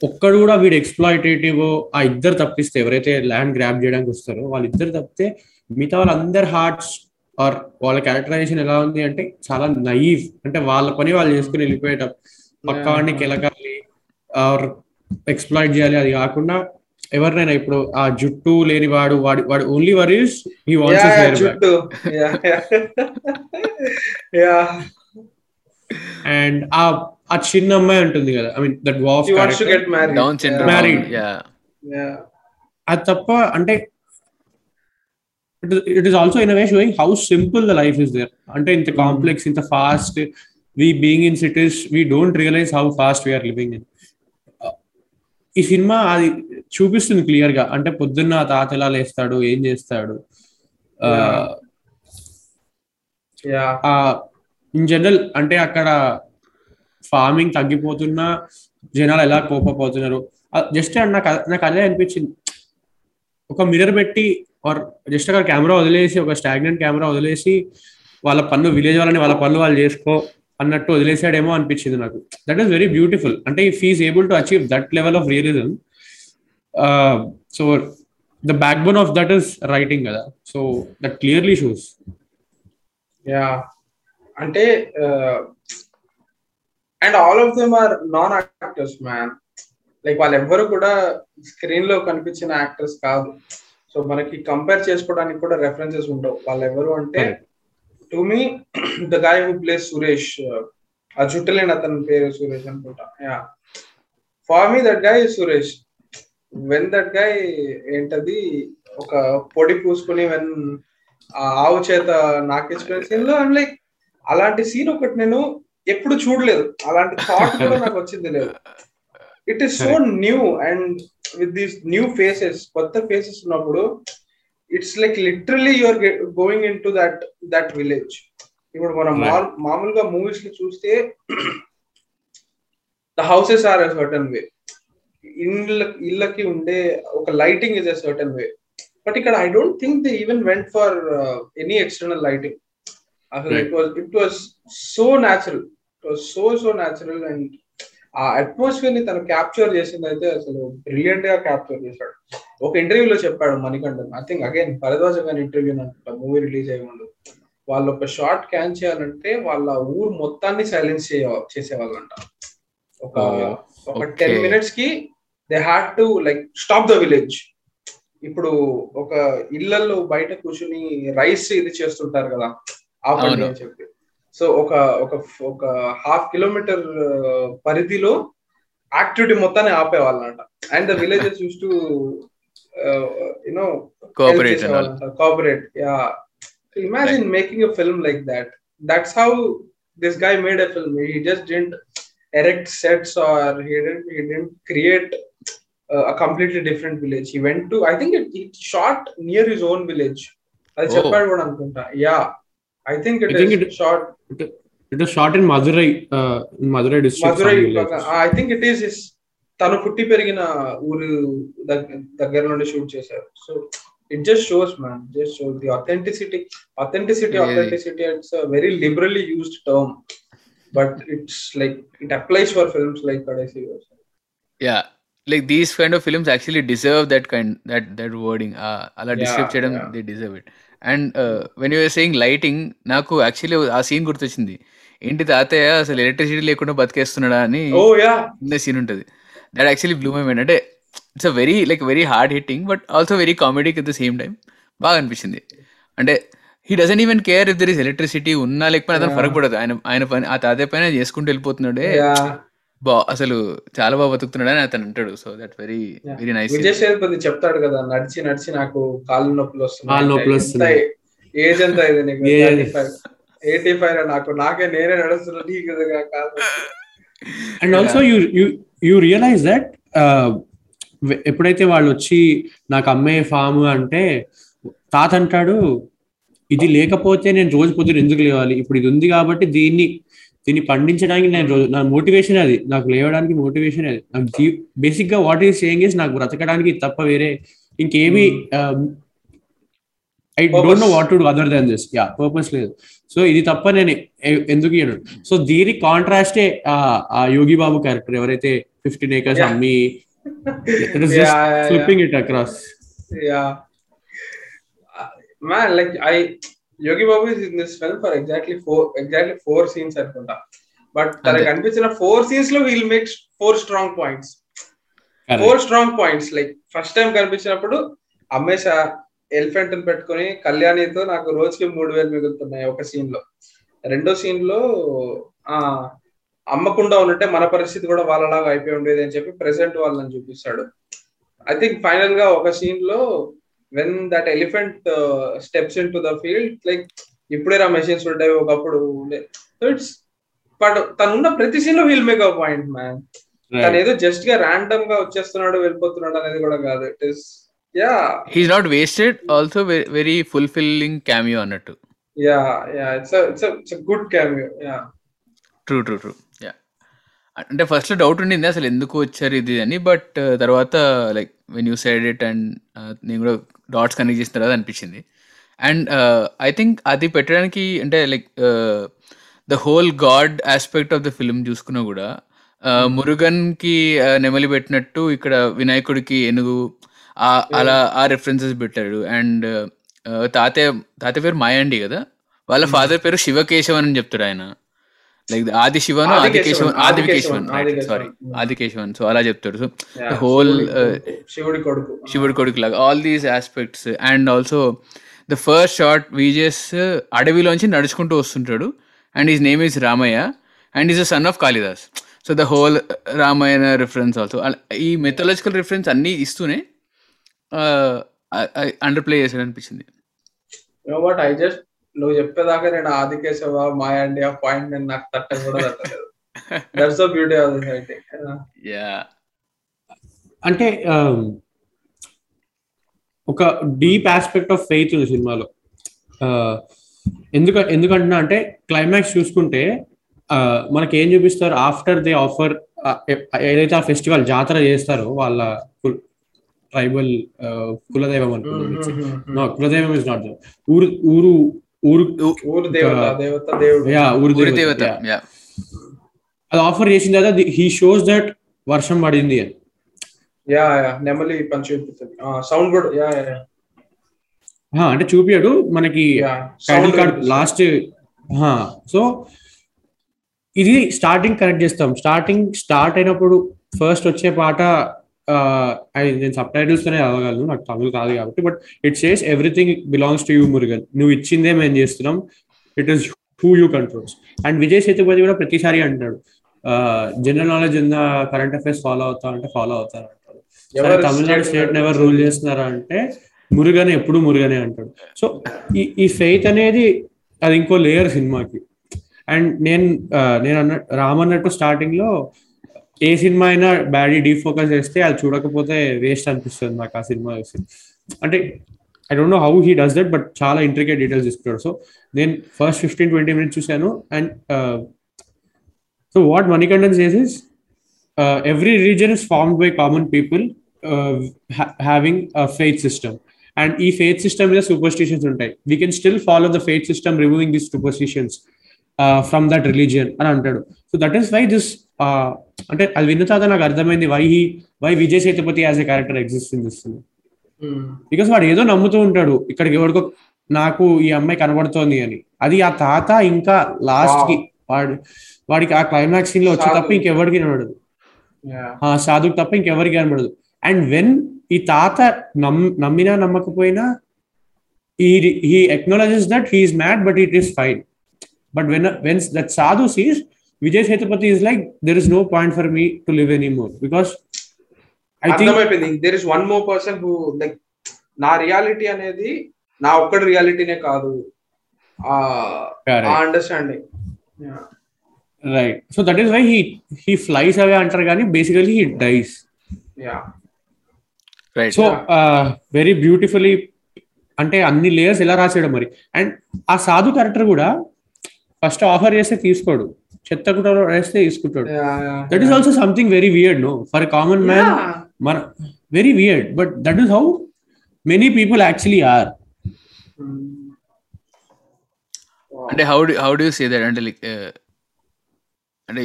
ఒక్కడు కూడా వీడు ఎక్స్ప్లాయిటేటివ్ ఆ ఇద్దరు తప్పిస్తే ఎవరైతే ల్యాండ్ గ్రాప్ చేయడానికి వస్తారో వాళ్ళిద్దరు తప్పితే మిగతా వాళ్ళందరి హార్ట్స్ ఆర్ వాళ్ళ క్యారెక్టరైజేషన్ ఎలా ఉంది అంటే చాలా నైవ్ అంటే వాళ్ళ పని వాళ్ళు చేసుకుని వెళ్ళిపోయేట పక్క వాడిని కెలకాలి ఆర్ ఎక్స్ప్లాయిట్ చేయాలి. అది కాకుండా ఎవరినైనా ఇప్పుడు ఆ జుట్టు లేని వాడు వాడి వాడు only worries he wants. Yeah. And <laughs> ఆ ఆ చిన్న అమ్మాయి ఉంటుంది కదా ఐ మీన్ దట్ వాఫ్ Yeah. అది తప్ప అంటే it is also in way showing how simple the life is there అంటే ఇంత కాంప్లెక్స్ ఇంత fast we being in cities we don't realise how fast we're living in ఈ సినిమా అది చూపిస్తుంది క్లియర్గా. అంటే పొద్దున్న తాత ఎలా లేస్తాడు ఏం చేస్తాడు. ఇన్ జనరల్ అంటే అక్కడ ఫార్మింగ్ తగ్గిపోతున్నా జనాలు ఎలా కోపపోతున్నారు జస్ట్ నాకు నాకు అదే అనిపించింది. ఒక మిర్రర్ పెట్టి ఆర్ జస్ట్ అక్కడ కెమెరా వదిలేసి ఒక స్టాగ్నెంట్ కెమెరా వదిలేసి వాళ్ళ పన్ను విలేజ్ వాళ్ళని వాళ్ళ పనులు వాళ్ళు చేసుకో అన్నట్టు వదిలేసాడేమో అనిపించింది నాకు. దట్ ఈస్ వెరీ బ్యూటిఫుల్ అంటే if is able to achieve that level of realism so the backbone of that is writing కదా. So that clearly shows yeah అంటే and all of them are non actors man like వాళ్ళు ఎవ్వరు కూడా స్క్రీన్లో కనిపించిన actors కాదు. So మనకి compare చేసుకోవడానికి కూడా రెఫరెన్సెస్ ఉండవు. వాళ్ళు ఎవరు అంటే to me the guy who plays Suresh ఆ చుట్టలేని అతని పేరు సురేష్ అనుకుంటా. Yeah for me that guy Suresh when that guy ఏంటది ఒక పొడి పూసుకుని వెన్ ఆవు చేత నాకించుకునే సీన్లో ఐమ్ లైక్ అలాంటి సీన్ ఒకటి నేను ఎప్పుడు చూడలేదు. అలాంటి థాట్ కూడా నాకు వచ్చింది లేదు. It is so new and with these new faces కొత్త ఫేసెస్ ఉన్నప్పుడు it's like literally you're going in to that that village ఇప్పుడు మనం మామూలుగా మూవీస్లో చూస్తే the houses are a certain way ఇళ్ళ ఇళ్ళకి ఉండే ఒక lighting is a certain way but ఇక్కడ I don't think they even went for any external lighting అసలు it was it was so natural it was so so natural and ఆ అట్మాస్ఫియర్ని తను capture చేసింది అయితే అసలు బ్రిలియంట్గా క్యాప్చర్ చేశాడు. ఒక ఇంటర్వ్యూలో చెప్పాడు Manikandan I think again Bharadwaj గారి ఇంటర్వ్యూ అనుకుంటా మూవీ రిలీజ్ అయ్యి ఉండదు వాళ్ళు ఒక షార్ట్ క్యాన్ చేయాలంటే వాళ్ళ ఊరు మొత్తాన్ని సైలెన్స్ చేసేవాళ్ళంట. ఒక ఒక Okay. టెన్ మినిట్స్కి they had to like stop the village ఇప్పుడు ఒక ఇళ్ళలో బయట కూర్చుని రైస్ ఇది చేస్తుంటారు కదా ఆపండి అని చెప్పి. సో ఒక ఒక ఒక హాఫ్ కిలోమీటర్ పరిధిలో యాక్టివిటీ మొత్తాన్ని ఆపేవాళ్ళంట. And the villages use to you know cooperate cooperate yeah imagine making a film like that that's how this guy made a film. He just didn't erect sets or he didn't he didn't create uh, a completely different village. He went to i think it, it shot near his own village. అది చెప్పాడు కూడా అనుకుంటా. Yeah I think it think is it- shot it was shot in Madurai Madurai district Madurai I think it is is తను పుట్టి పెరిగిన ఊరు దగ్గ- దగ్గర నుండి షూట్ చేశారు. So it just shows man just shows the authenticity authenticity. Authenticity it's very liberally used term but it's like it applies for films like Kadaisi yeah like these kind of films actually deserve that kind that that wording అలా describe చేయడం. They deserve it and when you're saying lighting నాకు actually ఆ scene గుర్తొచ్చింది. ఏంటి తాతయ్య అసలు electricity లేకుండా బతికేస్తున్నాడా అని సీన్ ఉంటుంది. That actually blew my mind అంటే it's a very like very hard hitting but also very comedy at the same time బాగా అనిపించింది. అంటే he doesn't even care if there is electricity ఉన్నా లేకపోయినా అతను పడదు ఆయన ఆయన పని ఆ తాతయ్య పైన చేసుకుంటూ వెళ్ళిపోతున్నాడే. బా అసలు చాలా బాగా బతుకుతున్నాడు అని అతను అంటాడు. So that very. Very nice Vijay Sethupathi చెప్తాడు కదా నడిచి నడిచి నాకు కాళ్ళు నొప్పులు వస్తున్నాయి. కాళ్ళు నొప్పులు ఎంత వస్తున్నాయి. ఏజ్ ఎంత ఇది నీకు. Eighty five. నాకు. నాకే నేనే నడుస్తున్నా నీకు కాదు. And also you you you realise that ఎప్పుడైతే వాళ్ళు వచ్చి నాకు అమ్మే ఫామ్ అంటే తాత అంటాడు ఇది లేకపోతే నేను రోజు పొద్దున ఎందుకు లేవాలి? ఇప్పుడు ఇది ఉంది కాబట్టి దీన్ని దీన్ని పండించడానికి నేను రోజు నా మోటివేషన్ అది. నాకు లేవడానికి మోటివేషన్ అది. నాకు బేసిక్గా వాట్ ఈస్ సేయింగ్ ఇస్ నాకు బ్రతకడానికి తప్ప వేరే ఇంకేమి I don't know what to do other than this yeah purpose లేదు. సో ఇది తప్ప నేను ఎందుకు ఇయ్యను? సో దీనికి కాంట్రాస్టే ఆ యోగి బాబు క్యారెక్టర్ ఎవరైతే ఫిఫ్టీన్ ఏకర్స్. అమ్మి. Flipping it across Uh, man yogi babu is in this film for exactly four exactly four scenes అనుకుంటా. బట్ తనకు అంతే. కనిపించిన four సీన్స్లో he'll make four strong points four strong points like first time కనిపించినప్పుడు అమ్మేశా elephant పెట్టుకొని కళ్యాణితో నాకు రోజుకి మూడు వేలు మిగులుతున్నాయి ఒక సీన్లో. రెండో సీన్లో ఆ అమ్మకుండా ఉంటే మన పరిస్థితి కూడా వాళ్ళలాగా అయిపోయి ఉండేది అని చెప్పి ప్రెసెంట్ వాళ్ళని చూపిస్తాడు. ఐ థింక్ ఫైనల్గా ఒక సీన్లో when that elephant steps in to the field like ఇప్పుడే రా మెషిన్స్ ఉంటాయి ఒకప్పుడు ఇట్స్ బట్ తనున్న ప్రతి సీన్లో he'll make a point man తను ఏదో జస్ట్గా ర్యాండమ్గా వచ్చేస్తున్నాడు వెళ్ళిపోతున్నాడు అనేది కూడా కాదు. It is yeah he's not wasted also very fulfilling cameo అన్నట్టు. Yeah yeah it's it's good cameo yeah true true true అంటే ఫస్ట్ డౌట్ ఉండింది అసలు ఎందుకు వచ్చారు ఇది అని బట్ తర్వాత like when you side it and నేను కూడా డాట్స్ కనెక్ట్ చేసిన తర్వాత అనిపించింది. అండ్ ఐ థింక్ అది పెట్టడానికి అంటే like the whole god aspect of the film చూసుకున్నా కూడా మురుగన్కి నెమలి పెట్టినట్టు ఇక్కడ వినాయకుడికి ఏనుగు ఆ- అలా ఆ రెఫరెన్సెస్ పెట్టాడు. అండ్ తాతయ్య తాతయ్య పేరు మాయాండి కదా? వాళ్ళ ఫాదర్ పేరు శివకేశవన్ అని చెప్తాడు ఆయన. లైక్ ఆది శివన్ ఆది కేశవన్ ఆది కేశవన్ సారీ ఆది కేశవన్ సో అలా చెప్తాడు. సో హోల్ శివుడి కొడుకు శివుడి కొడుకు లాగా all these aspects and also the first shot Vijayan అడవిలోంచి నడుచుకుంటూ వస్తుంటాడు. And his name is Ramaiah and is a son of Kalidas so the whole Ramayana reference also ఈ మెథలాజికల్ రిఫరెన్స్ అన్ని ఇస్తూనే అండర్ ప్లే చేశాడు అనిపించింది ఐ జస్ట్ నువ్వు చెప్పేదాకా నేను ఆదికేశవ మాయాండి ఆ పాయింట్ నేను నాకు తట్ట కూడా తట్టలేదు. That's the beauty of this I think yeah అంటే um, ఒక డీప్ ఆస్పెక్ట్ ఆఫ్ ఫెయిత్ ఉంది సినిమాలో. Uh, ఎందుక ఎందుకంటున్నా అంటే క్లైమాక్స్ చూసుకుంటే uh, మనకి ఏం చూపిస్తారు ఆఫ్టర్ దే ఆఫర్ ఏదైతే ఆ ఫెస్టివల్ జాతర చేస్తారో వాళ్ళ ట్రైబల్ కులదైవం అనుకుంటుంది నో కులదైవం ఇస్ నాట్ ఊరు ఊరు ఊరు ఊరు దేవత దేవత దేవుడు. యా ఊరు ఊరి దేవత, దేవత yeah. యా. అది ఆఫర్ చేసిన తర్వాత హీ షోస్ దట్ వర్షం పడింది అని. యా యా నెమలి పని చూపిస్తుంది సౌండ్ కూడా యా యా ఆ, అంటే చూపియాడు మనకి టైటిల్ కార్డ్ లాస్ట్ సో ఇది స్టార్టింగ్ కనెక్ట్ చేస్తాం. స్టార్టింగ్ స్టార్ట్ అయినప్పుడు ఫస్ట్ వచ్చే పాట నేను సబ్ టైటిల్స్ తోనే చదవగలను నాకు తమిళ కాదు కాబట్టి but it says everything belongs to you Murugan నువ్వు ఇచ్చిందే మేము చేస్తున్నాం. It is who you controls and Vijay Sethupathi కూడా ప్రతిసారి అంటాడు జనరల్ నాలెడ్జ్ ఉందా? కరెంట్ అఫైర్స్ ఫాలో అవుతా అంటే ఫాలో అవుతారు అంటాడు. సరే ఎవరు తమిళనాడు స్టేట్ ఎవరు రూల్ చేస్తున్నారా అంటే మురుగనే ఎప్పుడు మురుగనే అంటాడు. సో ఈ ఈ ఫెయిత్ అనేది అది ఇంకో లేయర్ సినిమాకి. అండ్ నేను నేను అన్న రామ్ అన్నట్టు స్టార్టింగ్లో ఏ సినిమా అయినా బ్యాడీ డీఫోకస్ చేస్తే అది చూడకపోతే వేస్ట్ అనిపిస్తుంది నాకు ఆ సినిమా చూసి. అంటే I don't know how he does that but చాలా ఇంట్రికేట్ డీటెయిల్స్ ఇస్తున్నాడు సో నేను ఫస్ట్ ఫిఫ్టీన్ ట్వంటీ మినిట్స్ చూశాను and so what Manikandan చేసేస్ every reason is formed by common people having faith system and ఈ ఫెయిత్ సిస్టమ్ మీద superstitions ఉంటాయి. We can still follow the faith system removing this superstitions from that religion అని అంటాడు. So that is why this అంటే అది విన్న తర్వాత నాకు అర్థమైంది why he why Vijay Sethupathi as a character exist in this because వాడు ఏదో నమ్ముతూ ఉంటాడు. ఇక్కడికి ఎవరికో నాకు ఈ అమ్మాయి కనబడుతోంది అని. అది ఆ తాత ఇంకా లాస్ట్కి వాడి వాడికి ఆ క్లైమాక్స్ సీన్లో వచ్చి తప్ప. ఇంకెవరికి కనబడదు. ఆ సాధుకు తప్ప ఇంకెవరికి కనబడదు. అండ్ వెన్ ఈ తాత నమ్ నమ్మినా నమ్మకపోయినా ఈ he acknowledges that he is mad but it is fine but when when that sadhu sees Vijay Sethupathi is like there is no point for me to live any more because I think అర్థమైపోయింది there is one more person who like నా reality అనేది నా ఒక్కడి రియాలిటీనే కాదు. Understanding right so that is why he he flies away అంటారు కానీ basically he dies so very beautifully అంటే అన్ని లేయర్స్ ఎలా రాసాడు మరి. అండ్ ఆ సాధు క్యారెక్టర్ కూడా ఫస్ట్ ఆఫర్ చేస్తే తీసుకోడు. చెత్త కూడా వేస్తే తీసుకుంటాడు. That is also something very weird no for common man మన very weird but that is how many people actually are అంటే how do how do you say that అంటే లైక్ అంటే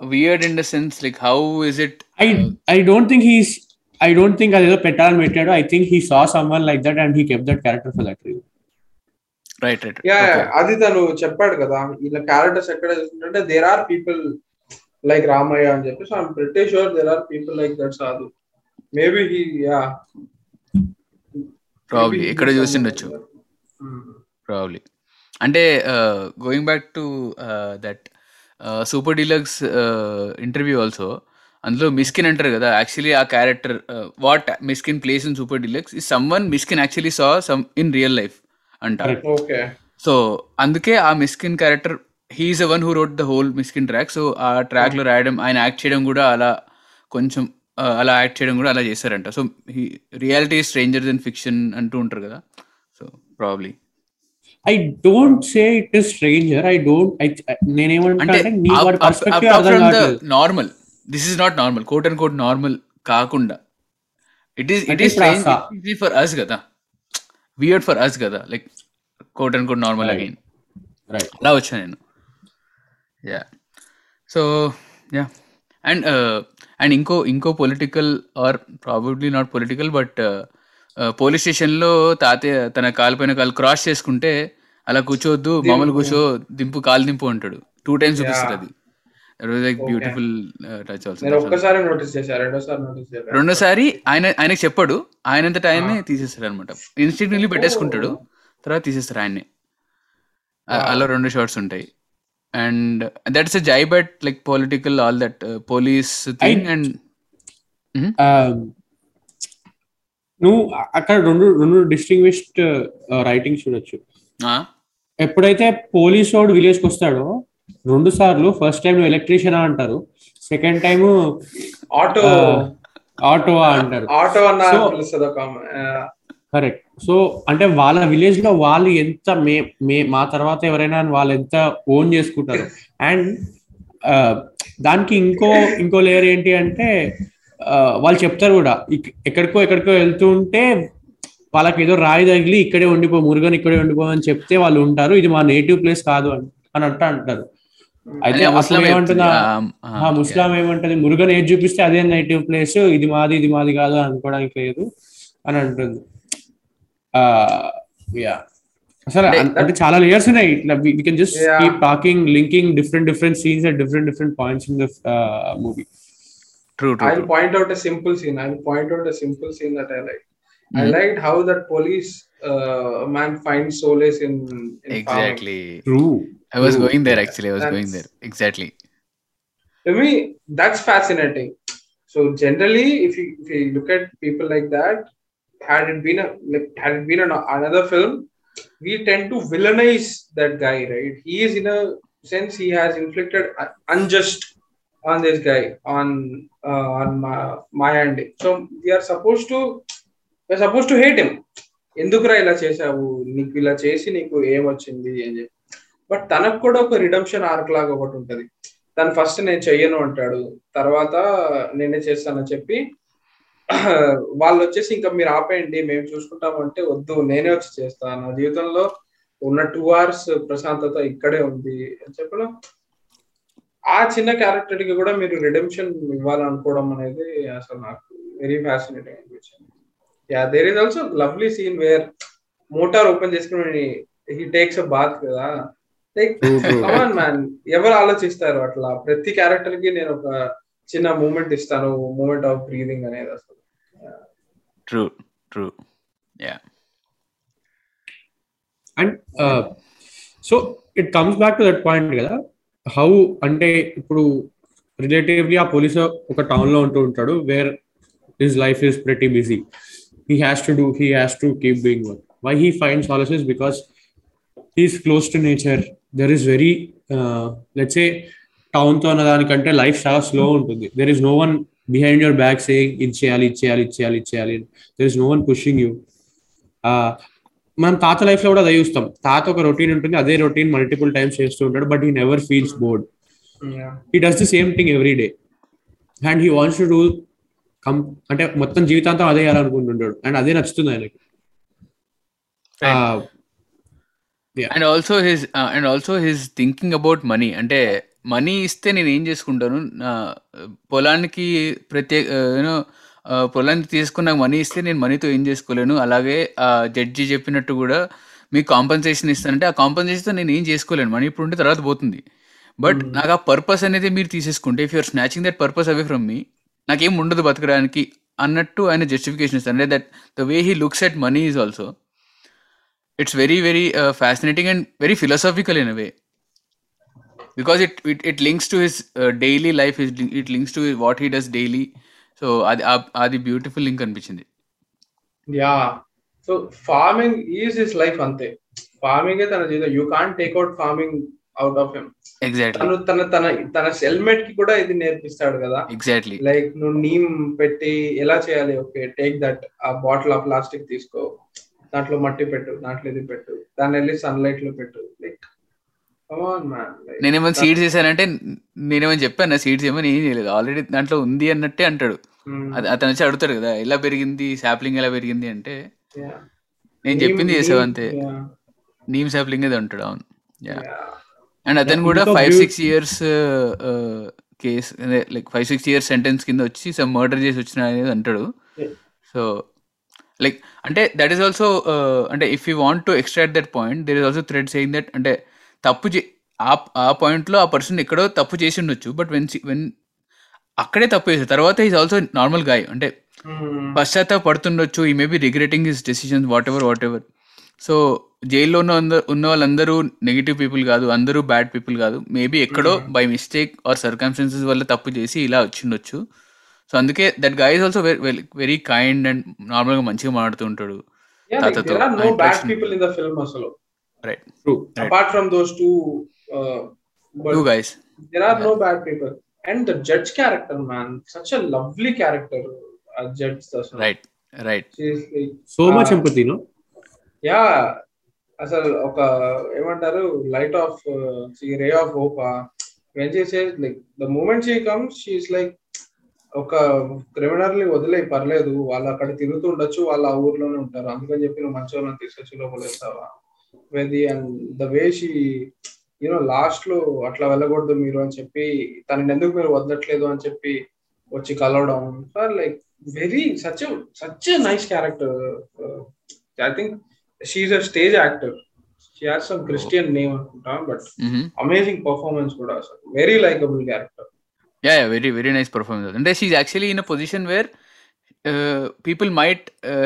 weird in the sense like how is it I I don't think he's I don't think అదేదో పెట్టాలని పెట్టాడు. I think he saw someone like that and he kept that character for that reason right right yeah అది తను చెప్పాడు కదా. ఇలా characters ఎక్కడ చూస్తుంటే there are people like Ramayya అని చెప్పి so I'm pretty sure there are people like that sadhu maybe he yeah probably ఎక్కడ చూసిండొచ్చు? ప్రాబ్లీ అంటే going back to that Super Deluxe interview also అందులో మిస్కిన్ అంటారు కదా. యాక్చువల్లీ ఆ character what Mysskin plays in Super Deluxe ఈ someone Mysskin actually saw some in real life అంటారు. So అందుకే ఆ Mysskin character he is one who wrote the whole Mysskin track so ఆ ట్రాక్లో రాయడం ఆయన యాక్ట్ చేయడం కూడా అలా కొంచెం అలా యాక్ట్ చేయడం కూడా అలా చేశారంట. So reality stranger then fiction అంటూ ఉంటారు కదా. So probably I don't say it is stranger I don't నేనేమంటా normal this is not normal quote and quote normal కాకుండా. It is it is for us కదా. Weird for us కదా like quote and quote normal Right. Again అలా వచ్చా నేను. Yeah so yeah and and ఇంకో ఇంకో political or probably not political but police స్టేషన్లో తాతయ్య తన కాలుపైన కాలు క్రాస్ చేసుకుంటే అలా కూర్చోవద్దు మామూలు కూర్చో దింపు కాలు దింపు అంటాడు. టూ టైమ్స్ చూపిస్తారు అది. లైక్. బ్యూటిఫుల్ టచ్ నేను ఆల్సో ఒక్కసారి నోటీస్ రెండోసారి నోటీస్ చేశాను రెండోసారి ఆయన ఆయనకి చెప్పాడు ఆయనంతటా ఆయన్నే తీసేస్తాడు అనమాట ఇన్స్టిట్యూట్ని పెట్టేసుకుంటాడు తర్వాత తీసేస్తారు ఆయన్ని. అలా రెండు షార్ట్స్ ఉంటాయి. అండ్ దట్స్ ఎ జై but like political all that police thing and నువ్వు అక్కడ రెండు రెండు డిస్టింగ్విష్డ్ రైటింగ్ చూడొచ్చు. ఎప్పుడైతే పోలీస్ వాడు విలేజ్కి వస్తాడో రెండు సార్లు. ఫస్ట్ టైం ఎలక్ట్రీషియన్ అంటారు. సెకండ్ టైం ఆటో ఆటో అంటారు. ఆటో అన్న కరెక్ట్ సో అంటే వాళ్ళ విలేజ్లో వాళ్ళు ఎంత మే మే మా తర్వాత ఎవరైనా వాళ్ళు ఎంత ఓన్ చేసుకుంటారు. అండ్ దానికి ఇంకో ఇంకో లేయర్ ఏంటి అంటే వాళ్ళు చెప్తారు కూడా. ఎక్కడికో ఎక్కడికో వెళ్తూ ఉంటే వాళ్ళకి ఏదో రాయి తగిలి ఇక్కడే ఉండిపో మురుగన్ ఇక్కడే ఉండిపో అని చెప్తే వాళ్ళు ఉంటారు. ఇది మా నేటివ్ ప్లేస్ కాదు అని అని అంటూ అంటారు. అయితే ఏమంటుందా ఆ ముస్లాం ఏమంటది మురుగన్ ఏది చూపిస్తే అదే నేటివ్ ప్లేస్ ఇది మాది ఇది మాది కాదు అని అనుకోవడానికి లేదు అని అంటుంది. ఆ యా అసలు అంటే- చాలా లేయర్స్ ఉన్నాయి. ఇట్లా we can just. Keep talking linking different different scenes at different different points in the movie true true I'll point out a simple scene. I'll point out a simple scene that I like. I liked how that police uh, man finds solace in, in farming. Exactly true I was True. Going there actually I was going That's- there exactly To me, that's fascinating. So generally, if you if you look at people like that, had it been a like had it been an, another film, we tend to villainize that guy, right? He is in a sense he has inflicted un- unjust on this guy on uh, on my, my end. So we are supposed to we're supposed to hate him. ఎందుకురా ఇలా చేసావు నీకు ఇలా చేసి నీకు ఏమొచ్చింది అని చెప్పి బట్ తనకు కూడా ఒక రిడమ్షన్ ఆర్క్ లాగా ఒకటి ఉంటది. తను ఫస్ట్ నేను చెయ్యను అంటాడు. తర్వాత నేనే చేస్తానని చెప్పి <clears throat> వాళ్ళు వచ్చేసి ఇంకా మీరు ఆపేయండి మేము చూసుకుంటాము అంటే వద్దు నేనే వచ్చి చేస్తాను నా జీవితంలో ఉన్న టూ అవర్స్ ప్రశాంతత ఇక్కడే ఉంది అని చెప్పడం. ఆ చిన్న క్యారెక్టర్కి కూడా మీరు రిడెంప్షన్ ఇవ్వాలనుకోవడం అనేది అసలు నాకు వెరీ ఫ్యాసినేటింగ్ అనిపించింది. Yeah there is also lovely scene where motor open చేసుకుని హీ టేక్స్ అ బాత్ కదా. Like True, true. Come on man ఎవరు ఆలోచిస్తారు అట్లా? ప్రతి క్యారెక్టర్కి నేను ఒక చిన్న మూమెంట్ ఇస్తాను. మూమెంట్ ఆఫ్ బ్రీదింగ్ అనేది అసలు. True true yeah and so it comes back to that point కదా? హౌ అంటే ఇప్పుడు రిలేటివ్లీ ఆ పోలీస్ ఒక టౌన్లో ఉంటూ ఉంటాడు where his life is pretty busy he has to do he has to keep doing work why he find solaces because he's close to nature there is very let's a టౌన్తో అన్న దానికంటే life చాలా slow ఉంటుంది. There is no one behind your back saying ఇది చేయాలి ఇది చేయాలి ఇది చేయాలి ఇది చేయాలి. There is no one pushing you మనం తాత లైఫ్లో కూడా అదే చూస్తాం. తాత ఒక రొటీన్ ఉంటుంది అదే రొటీన్ మల్టిపుల్ టైమ్స్ చేస్తూ ఉంటాడు but he never feels bored he does the same thing every day and he wants to do come అంటే మొత్తం జీవితాంతం అదే చేయాలనుకుంటుంటాడు. అండ్ అదే నచ్చుతుంది ఆయనకి. And also his and also his thinking about money అంటే మనీ ఇస్తే నేను ఏం చేసుకుంటాను? నా పొలానికి ప్రత్యేక యూనో పొలానికి తీసుకున్న మనీ ఇస్తే నేను మనీతో ఏం చేసుకోలేను? అలాగే ఆ జడ్జి చెప్పినట్టు కూడా మీకు కాంపన్సేషన్ ఇస్తానంటే ఆ కాంపన్సేషన్తో నేను ఏం చేసుకోలేను? మనీ ఇప్పుడు ఉంటే తర్వాత పోతుంది. బట్ నాకు ఆ పర్పస్ అనేది మీరు తీసేసుకుంటే if you're snatching that purpose away from me నాకేం ఉండదు బతకడానికి అన్నట్టు ఆయన జస్టిఫికేషన్ ఇస్తారు అంటే that the way he looks at money is also it's very very fascinating and very philosophical in a way because it it it links to his daily life it links to what he does daily so అది అది beautiful link అనిపించింది. Yeah so farming is his life అంతే. Farming తన జీవితం. You can take out farming out of him exactly తను తన తన తన సెల్మేట్కి కూడా ఇది నేర్పిస్తాడు కదా. ఎగ్జాక్ట్లీ లైక్ నువ్వు నీమ్ పెట్టి ఎలా చేయాలి? ఓకే టేక్ దట్ ఆ బాటిల్ ఆ ప్లాస్టిక్ తీసుకో. దాంట్లో మట్టి పెట్టు దాంట్లో ఇది పెట్టు దాన్ని వెళ్ళి సన్లైట్లో పెట్టు లైక్ నేనేమైనా సీడ్స్ చేశానంటే నేనేమైనా చెప్పాను సీడ్స్ ఏమని ఏం చేయలేదు. ఆల్రెడీ దాంట్లో ఉంది అన్నట్టే అంటాడు. అది అతను వచ్చి అడుగుతాడు కదా ఎలా పెరిగింది సాప్లింగ్ ఎలా పెరిగింది అంటే నేను చెప్పింది చేసావు అంతే. నీమ్ సాప్లింగ్ అది అంటాడు అవును. అండ్ అతను కూడా five six years case like five six years sentence కింద వచ్చి సమ్ మర్డర్ చేసి వచ్చిన అనేది అంటాడు. సో లైక్ అంటే దట్ ఈస్ ఆల్సో అంటే if you want to extract that point there is also thread saying that అంటే తప్పు చే ఆ ఆ పాయింట్లో ఆ పర్సన్ ఎక్కడో తప్పు చేసి ఉండొచ్చు. బట్ వెన్ వెన్ అక్కడే తప్పు చేశారు తర్వాత ఈజ్ ఆల్సో నార్మల్ గాయ్ అంటే పశ్చాత్తాప పడుతుండొచ్చు ఈ maybe regretting his decisions whatever whatever so జైల్లో ఉన్న ఉన్న వాళ్ళందరూ నెగిటివ్ పీపుల్ కాదు. అందరూ బ్యాడ్ పీపుల్ కాదు. మేబీ ఎక్కడో బై మిస్టేక్ ఆర్ సర్కమ్స్టెన్సెస్ వల్ల తప్పు చేసి ఇలా వచ్చిండొచ్చు. సో అందుకే that guy is also very kind and నార్మల్గా మంచిగా మాట్లాడుతూ ఉంటాడు. తాతతో దేర్ ఆర్ నో ఆ bad interaction. People in the film అసలు. Right True. Right. Apart from those two two guys there are no bad people. And the judge character man such a lovely character uh, judge అసలు right right She's like, so much. Empathy no yeah అసలు ఒక ఏమంటారు light of ray of hope when చేసే like the moment she comes she is like ఒక క్రిమినల్ని వదిలే పర్లేదు. వాళ్ళు అక్కడ తిరుగుతూ ఉండొచ్చు వాళ్ళు ఆ ఊర్లోనే ఉంటారు. అందుకని చెప్పి నువ్వు మంచి వాళ్ళని తీసుకొచ్చి లోపల వేస్తావా whether and the way she you know లాస్ట్లో అట్లా వెళ్ళకూడదు మీరు అని చెప్పి తనని ఎందుకు మీరు వదలట్లేదు అని చెప్పి వచ్చి కలవడం. Sir like very such such nice character I think she is a stage actor she has some Christian name అనుకుంటా బట్ అమేజింగ్ పర్ఫార్మెన్స్ కూడా. అసలు very likable character yeah yeah very very nice performance అంటే she is actually in a position where people might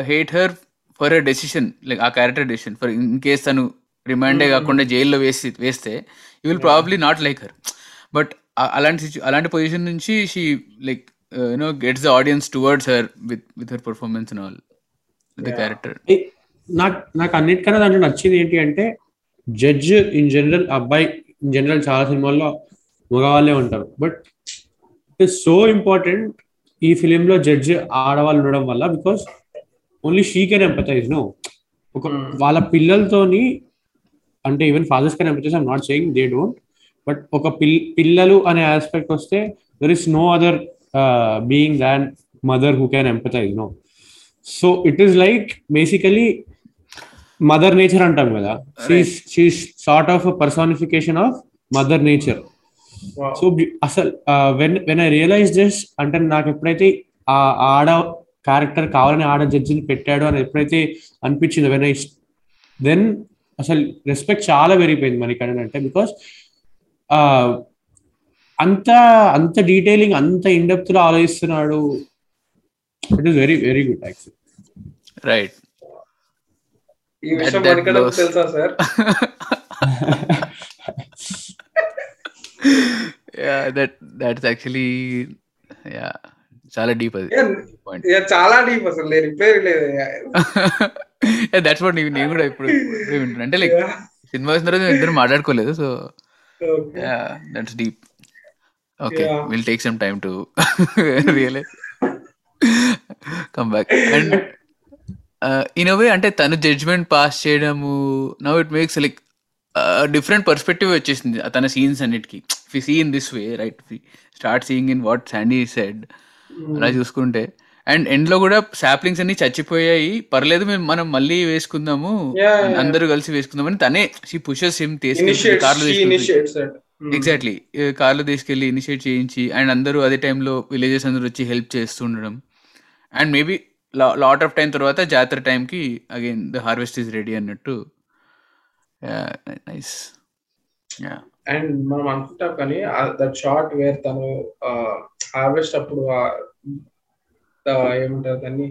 hate her for a decision like ఆ character decision for in case తను రిమాండే కాకుండా జైల్లో వేసి వేస్తే you will probably not like her but అలాంటి అలాంటి పొజిషన్ నుంచి she like you know gets the audience towards her with with her performance and all the character నాకు నాకు అన్నిటికన్నా దాంట్లో నచ్చింది ఏంటి అంటే జడ్జ్ ఇన్ జనరల్ అబ్బాయి ఇన్ జనరల్ చాలా సినిమాల్లో మగవాళ్ళే ఉంటారు. బట్ ఇట్ సో ఇంపార్టెంట్ ఈ ఫిలిం లో జడ్జ్ ఆడవాళ్ళు ఉండడం వల్ల because only she can empathise no ఒక Hmm. వాళ్ళ పిల్లలతోని అంటే even fathers can empathise I'm not saying they don't but ఒక పిల్ పిల్లలు అనే ఆస్పెక్ట్ వస్తే there is no other being than mother who can empathise no so it is like basically mother nature అంటాం కదా sort of personification of mother nature. So అసలు when when I realise this అంటే నాకు ఎప్పుడైతే ఆ ఆడ character కావాలని ఆడ జడ్జిని పెట్టాడు అని ఎప్పుడైతే అనిపించింది వెన్ ఐ దెన్ అసలు రెస్పెక్ట్ చాలా పెరిగిపోయింది మనకి అంటే బికాస్ అంత అంత డీటెయిలింగ్ అంత ఇండెప్త్లో ఆలోచిస్తున్నాడు. It is very very good actual right ఈ విషయం. తెలుసా sir <laughs> yeah that that's actually yeah చాలా డీప్ అది. చాలా డీప్ అసలు నేను రిపేర్ లేదు దట్స్ వాట్ నేను కూడా ఇప్పుడు వింటున్నా. అంటే లైక్ సినిమా వచ్చిన తర్వాత ఇద్దరు మాట్లాడుకోలేదు so that's deep okay. Will take some time to realise come back and in way అంటే తను జడ్జ్మెంట్ పాస్ చేయడము now it makes like different perspective వచ్చేసింది తన సీన్స్ అన్నిటికి. We see in this way right start seeing in what Sandy said అలా చూసుకుంటే. And ఎండ్లో కూడా సాప్లింగ్స్ అన్ని చచ్చిపోయాయి. పర్లేదు మేము మనం మళ్ళీ వేసుకుందాము. అందరూ కలిసి వేసుకుందామని తనే షీ పుషెస్ హిమ్ ఇనిషియేట్ కార్లో ఎగ్జాక్ట్లీ కార్లో తీసుకెళ్ళి ఇనిషియేట్ చేయించి అండ్ అందరూ అదే టైంలో విలేజెస్ అందరూ వచ్చి help చేస్తుండడం and maybe lot of time తర్వాత జాతర టైంకి again the harvest is ready అన్నట్టు. నైస్ యా అండ్ మనం అనుకుంటాం కానీ దట్ షార్ట్ వేర్ తను హార్వెస్ట్ అప్పుడు ఆ- ఆ ఏమంటారు దాన్ని?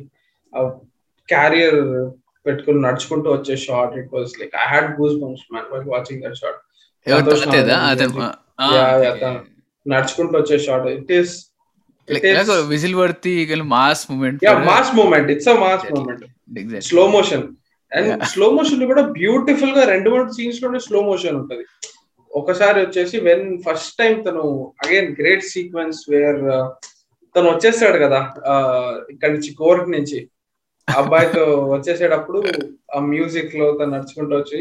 క్యారియర్ పెట్టుకుని నడుచుకుంటూ వచ్చే shot it was like I had goose bumps man by watching that shot ఎవరు సంతోష్ తాతేదా నారాయణ అతను చేసి. ఆ, Yeah, yeah, okay. తను నడుచుకుంటూ వచ్చే shot it is whistle worthy mass moment yeah mass moment. It's a mass moment. Slow motion and. Slow motion కూడా బ్యూటిఫుల్గా రెండు మూడు సీన్స్లోనే స్లో మోషన్ ఉంటది. ఒకసారి వచ్చేసి వెన్ ఫస్ట్ టైం తను అగైన్ గ్రేట్ సీక్వెన్స్ వేర్ తను వచ్చేస్తాడు కదా ఇక్కడ నుంచి కోర్ట్ నుంచి. అబ్బాయితో వచ్చేసేటప్పుడు ఆ మ్యూజిక్లో తను నడుచుకుంటూ వచ్చి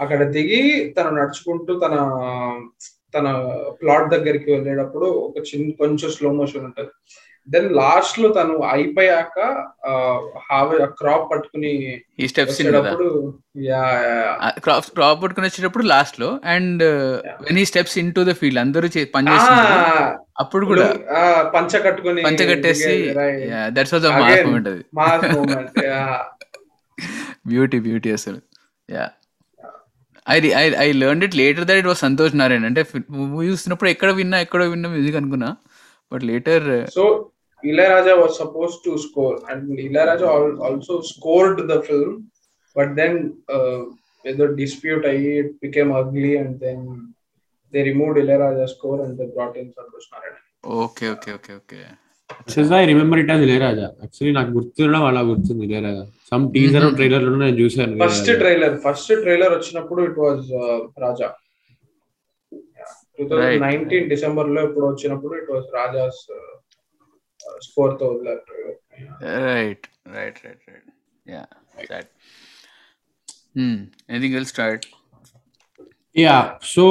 అక్కడ దిగి తను నడుచుకుంటూ తన తన ప్లాట్ దగ్గరికి వెళ్ళేటప్పుడు ఒక చిన్న కొంచెం స్లో మోషన్ ఉంటది. దెన్ లాస్ట్లో తను అయిపోయాక క్రాప్ పట్టుకుని ఈ స్టెప్స్ క్రాప్ క్రాప్ పట్టుకుని వచ్చేటప్పుడు లాస్ట్లో. అండ్ వెన్ ఈ steps in to the field అందరూ పని అప్పుడు కూడా. పంచ కట్టుకుని పంచ కట్టేసి that's was mass moment beauty beauty అసలు. Yeah. I I I learn it later that it was Santosh Narayana అంటే మూవీ చూస్తున్నప్పుడు ఎక్కడ విన్నా ఎక్కడ విన్నా మ్యూజిక్ అనుకున్నా. But later so Ilaiyaraaja was suppose to score and Ilaiyaraaja also scored the film but then ఏదో dispute అయ్యి it became ugly and then they removed Ilaiyaraaja score and they brought in Santhosh Narayana okay okay okay okay I remember it as Ilaiyaraaja actually నాకు గుర్తుండడం అలా గుర్తుంది Ilaiyaraaja some teaser Mhm. Trailer లో నేను చూసాను first trailer first trailer వచ్చినప్పుడు it was Raja two thousand nineteen December లో ఇప్పుడు వచ్చినప్పుడు ఇట్ వాజ్ రాజాస్ స్కోర్తో వదిలారు trailer. Right right right right yeah that anything else start yeah so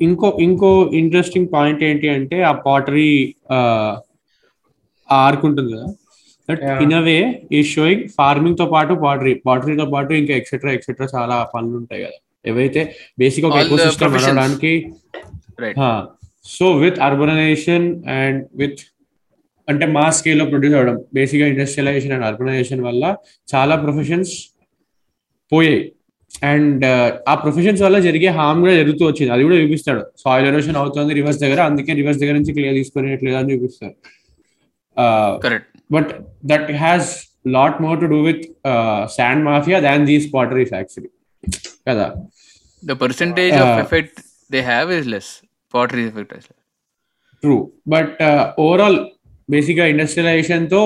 ఇంకో ఇంకో ఇంట్రెస్టింగ్ పాయింట్ ఏంటి అంటే ఆ పాటరీ ఆర్క్ ఉంటుంది కదా. That Yeah. In a way ఈ షోయింగ్ ఫార్మింగ్తో పాటు పాటరీ పాటరీతో పాటు ఇంకా ఎక్సెట్రా ఎక్సెట్రా చాలా పనులు ఉంటాయి కదా. ఏవైతే బేసిక్ ఒక ఎకో the సిస్టమ్. నడవడానికి so with urbanisation and with అంటే మా స్కేల్లో ప్రొడ్యూస్ అవ్వడం. బేసిక్గా ఇండస్ట్రియలైజేషన్ అండ్ అర్బనైజేషన్ వల్ల చాలా ప్రొఫెషన్స్ పోయాయి. అండ్ ఆ ప్రొఫెషన్స్ వల్ల జరిగే హార్మ్ కూడా జరుగుతూ వచ్చింది. అది కూడా చూపిస్తాడు. సాయిల్ ఎరోషన్ అవుతుంది రివర్స్ దగ్గర. అందుకే రివర్స్ దగ్గర నుంచి క్లియర్ తీసుకునేట్లేదు అని చూపిస్తారు correct but that has lot more to do with sand mafia than these potteries actually కదా? The percentage of effect they have is less pottery effect true but overall బేసిక్గా ఇండస్ట్రియలైజేషన్తో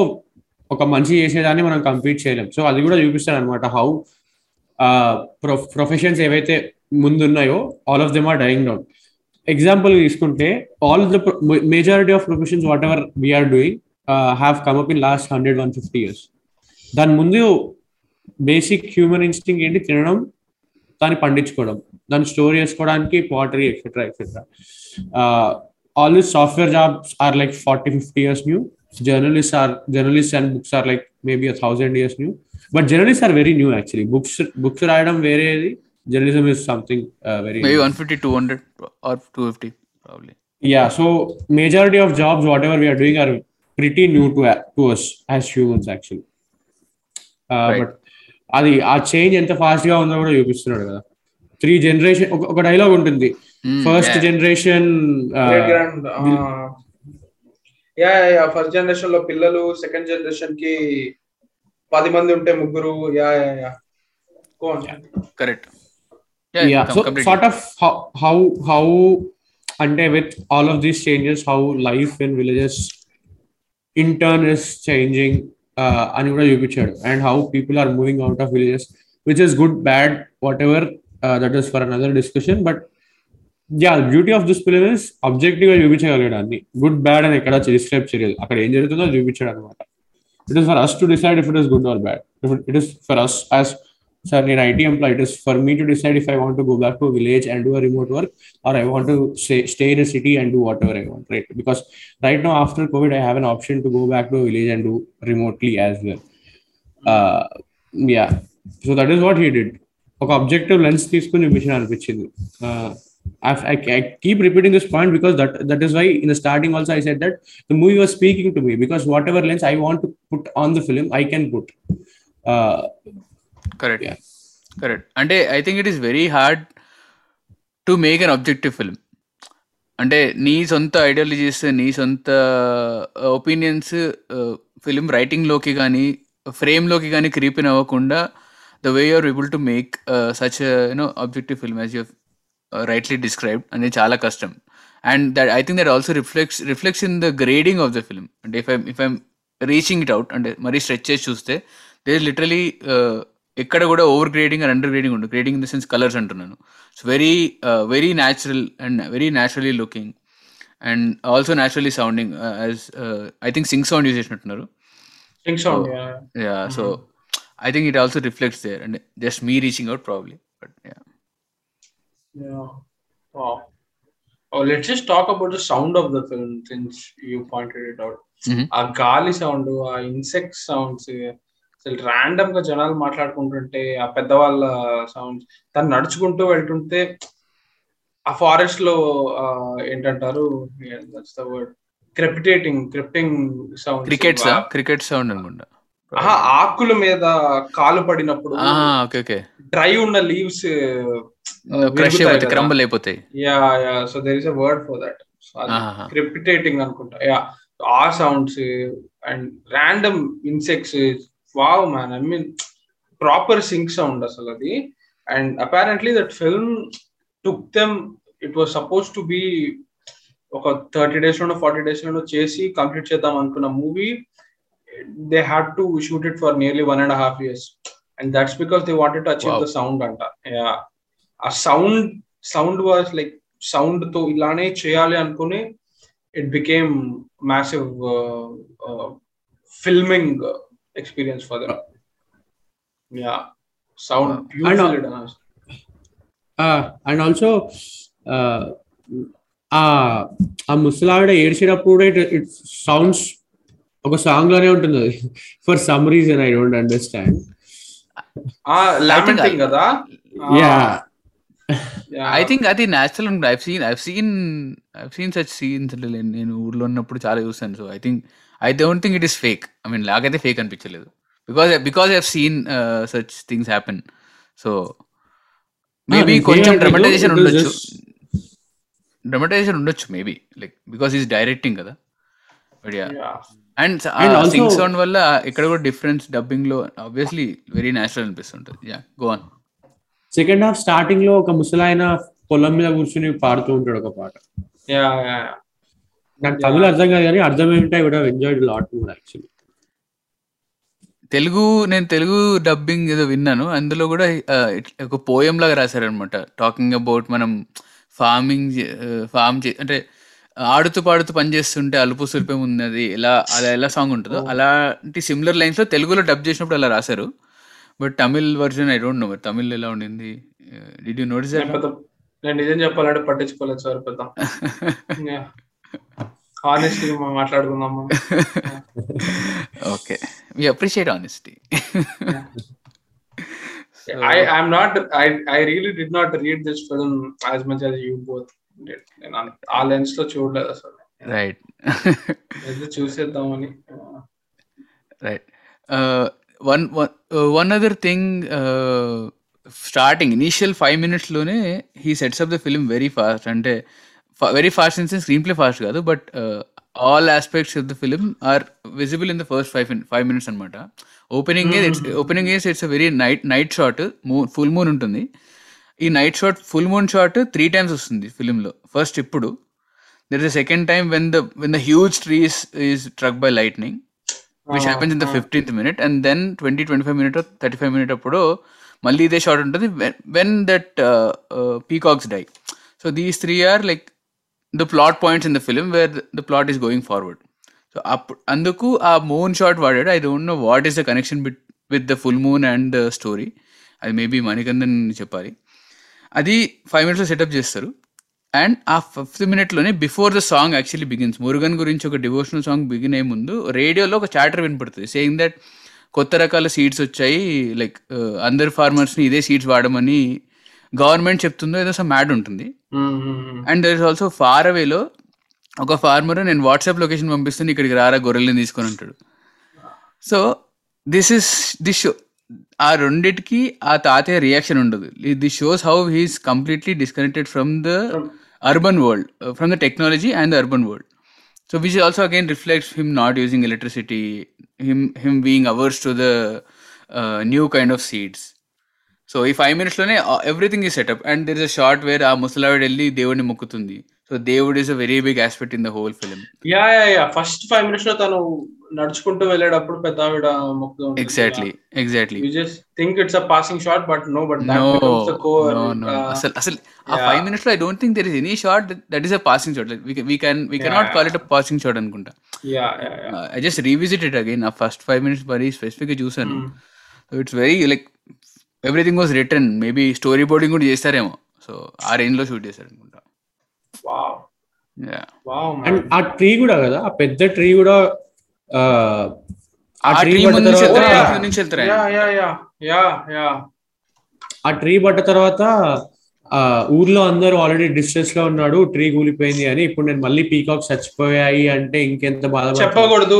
ఒక మంచి చేసేదాన్ని మనం కంప్లీట్ చేయలేం. సో అది కూడా చూపిస్తాడు అనమాట హౌ ప్రొఫెషన్స్ ఏవైతే ముందున్నాయో all of them are dying down example తీసుకుంటే all the majority of professions whatever we are doing have come up in last hundred one fifty years దాని ముందు బేసిక్ హ్యూమన్ ఇన్స్టింగ్ ఏంటి? తినడం దాన్ని పండించుకోవడం దాన్ని స్టోర్ చేసుకోవడానికి pottery etcetera etcetera all these software jobs are like 40 50 years new journalists are journalists and books are like maybe a thousand years new but journalists are very new actually books books రాయడం వేరేది journalism is something uh, very maybe new. One fifty two hundred or two fifty probably yeah so majority of jobs whatever we are doing are pretty new to to us as humans actually uh, Right. but అది ఆ change ఎంత ఫాస్ట్గా ఉందో కూడా చూపిస్తున్నాడు కదా three generation ఒక dialogue ఉంటుంది ఫస్ట్ జనరేషన్ ఫస్ట్ జనరేషన్లో పిల్లలు సెకండ్ జనరేషన్కి పది మంది ఉంటే ముగ్గురు correct yeah so how how అంటే with all of these changes how life in villages in turn is changing అని కూడా చూపించాడు. And how people are moving out of villages which is good bad whatever that is for another discussion yeah the beauty of this film is objective గా చూపించగలిగాడు అన్ని. Good bad అని ఎక్కడ describe చేయలేదు అక్కడ ఏం జరుగుతుందో అది చూపించాడు అనమాట it is for us to decide if it is good or bad it is for us as sir నేను IT employee it is for me to decide if I want to go back to village and do a remote work or I want to stay in city and do whatever I want right because right no after COVID I have an option to go back to village and do remotely as well yeah so that is what he did ఒక objective lens తీసుకుని చూపించిన అనిపించింది I, I, I keep repeating this point because that that is why in the starting also I said that the movie was speaking to me because whatever lens I want to put on the film I can put. Uh, correct Yeah. Correct అంటే I think it is very hard to make an objective film అంటే నీ సొంత ideologies నీ సొంత opinions film రైటింగ్లోకి కానీ ఫ్రేమ్లోకి కానీ creeping అవ్వకుండా the way you are able to make such you know objective film as you rightly described అనేది చాలా కష్టం. And that I think that also reflects reflects in the grading of the film అంటే if I'm if I'm reaching it out అంటే మరీ stretch చేసి చూస్తే they literally ఎక్కడ కూడా over grading and under grading ఉండదు grading in the sense colours అంటున్నాను so very very natural and very naturally looking and also naturally sounding as I think sync sound use చేసినట్టున్నారు. Yeah so I think it also reflects there and just me reaching out probably but yeah Yeah. Wow. Oh, let's just talk about the sound of the film since you pointed it out. Mhm. ఆ గాలి sound ఆ insect sounds అసలు ర్యాండమ్గా జనాలు మాట్లాడుకుంటుంటే ఆ పెద్దవాళ్ళ sounds తను నడుచుకుంటూ వెళ్తుంటే ఆ ఫారెస్ట్లో ఏంటంటారు క్రెపిటేటింగ్ క్రిప్టింగ్ సౌండ్ క్రికెట్స్ క్రికెట్ సౌండ్ అనుకుంటా ఆకుల మీద కాలు పడినప్పుడు డ్రై ఉన్న లీవ్స్ క్రష్ అయిపోతాయి క్రంబల్ అయిపోతాయి. Yeah yeah. So there is a word for that. Crepitating అనుకుంటా. యా. ఆ sounds and random insects wow man I mean proper sync sound అసలు అది. And apparently that film took them it was suppose to be ఒక thirty days లోనో forty days లోనో చేసి complete చేద్దాం అనుకున్న movie They had to shoot it for nearly one and half years and that's because they wanted to achieve Wow. The sound అంట yeah ఆ sound sound was like sound తో ఇలానే చేయాలి అనుకుని it became massive filming experience for them yeah sound Wow. Beautiful and also ఆ ముసలావిడ ఏడ్చేటప్పుడు it it sounds ఒక సాంగ్లోనే ఉంటుంది. అది for some reason I don't understand lamenting కదా? యా ఐ థింక్ అది న్యాచురల్ ఉంటుంది. I've seen I've seen I've seen such scenes నేను ఊర్లో ఉన్నప్పుడు చాలా చూసాను so I think I don't think it is fake I mean నాకైతే ఫేక్ అనిపించలేదు. Because because I've seen such things happen so maybe కొంచెం. డ్రమటైజేషన్ ఉండొచ్చు. డ్రమటైజేషన్ ఉండొచ్చు maybe like because is directing కదా. But yeah Yeah. And sync sound వల్ల ఇక్కడ కూడా difference డబ్బింగ్లో ఆబ్వియస్లీ వెరీ నేచురల్ అనిపిస్తుంటుంది. Yeah go on second half స్టార్టింగ్లో ఒక ముసలాయన పొలం మీద కూర్చుని పాడుతూ ఉంటాడు ఒక పాట. నాకు తమిళ అర్థం కాదు కానీ అర్థం ఏమిటో కూడా ఎంజాయ్డ్ లాట్ కూడా యాక్చువల్లీ తెలుగు నేను తెలుగు డబ్బింగ్ ఏదో విన్నాను. అందులో కూడా ఒక పోయం లాగా రాశారనమాట టాకింగ్ అబౌట్ మనం ఫార్మింగ్ ఫార్మ్ అంటే ఆడుతూ పాడుతూ పని చేస్తుంటే అలుపు సుల్పం ఉన్నది ఎలా అలా ఎలా సాంగ్ ఉంటుందో అలాంటి సిమిలర్ లైన్స్లో తెలుగులో డబ్ చేసినప్పుడు అలా రాశారు. But Tamil version I don't know మరి తమిళ్ ఎలా ఉండింది? డిడ్ యూ నోటీస్ నేను నిజం చెప్పాలంటే పట్టించుకోలేదు సార్ పెద్ద. <laughs> హానెస్ట్లీ మనం. మాట్లాడుకుందాము okay we appreciate honesty I I'm not I I really did not read this film as much as you both. did. నేను ఆ లెన్స్లో చూడలేదు అసలు. Right చూసేద్దామని. Right one one other thing starting initial five మినిట్స్లోనే he sets up the film very fast అంటే very fast in sense screenplay fast కాదు but all aspects of the film are visible in the first five five minutes అనమాట opening it's opening is it's very night night shot moon full moon ఉంటుంది. ఈ night shot full moon shot three times వస్తుంది ఫిలింలో first ఇప్పుడు. There is second time when the when the huge trees is struck by lightning which happens in the fifteenth minute and then twenty twenty five minute thirty five minute అప్పుడు మళ్ళీ ఇదే shot ఉంటుంది when that peacocks die so these three are like the plot points in the film where the plot is going forward so అప్పుడు అందుకు ఆ moon shot వాడాడు. I don't know what is the connection bit with the full moon and the story అది maybe Manikandan చెప్పాలి. అది five మినిట్స్లో setup చేస్తారు. And ఆ fifth మినిట్లోనే before the song actually begins Murugan గురించి ఒక డివోషనల్ సాంగ్ బిగిన్ అయ్యే ముందు రేడియోలో ఒక చాటర్ వినపడుతుంది. సేయింగ్ దట్ కొత్త రకాల సీడ్స్ వచ్చాయి లైక్ అందరు ఫార్మర్స్ని ఇదే సీడ్స్ వాడమని గవర్నమెంట్ చెప్తుందో ఏదో సమ్ యాడ్ ఉంటుంది. And there is also far అవేలో ఒక ఫార్మర్ నేను వాట్సాప్ లొకేషన్ పంపిస్తాను ఇక్కడికి రారా గొర్రెల్ని తీసుకొని ఉంటాడు so this is this show ఆ రెండిటికి ఆ తాతయ్య రియాక్షన్ ఉండదు. This shows how he's completely disconnected from the urban world from the technology and the urban world so which also again reflects him not using electricity him him being averse to the new kind of seeds so ఈ five మినిట్స్లోనే everything ఈ setup and there is a shot where ఆ ముసలావిడ వెళ్ళి దేవుడిని మొక్కుతుంది. So దేవుడ్ is a very big aspect in the whole film yeah yeah yeah first five మినిట్స్లో తను నడుచుకుంటూ వెళ్ళేటప్పుడు పెద్ద ఆవిడ. Exactly exactly You just think it's a passing shot, but no, but that No, becomes the core. no, no. uh, అసలు అసలు ఆ. Five మినిట్స్లో I don't think there is any shot that is a passing shot we can we cannot Yeah. Call it a passing shot అనుకుంటా yeah, yeah, yeah. I just revisit it again ఆ first five minutes మరీ స్పెసిఫిక్గా చూసాను. So it's very like everything was return maybe storyboarding కూడా చేస్తారేమో so ఆ రేంజ్లో shoot చేశారు అనుకుంటా Wow. Yeah. Wow, man. And ఆ ట్రీ కూడా కదా ఆ పెద్ద ట్రీ కూడా ఆ, ట్రీ. ఆ ట్రీ పడ్డ తర్వాత ఆ ఊర్లో అందరూ ఆల్రెడీ డిస్ట్రెస్లో ఉన్నాడు ట్రీ కూలిపోయింది అని. ఇప్పుడు నేను మళ్ళీ పీకాక్ చచ్చిపోయాయి అంటే ఇంకెంత బాధ చెప్పకూడదు.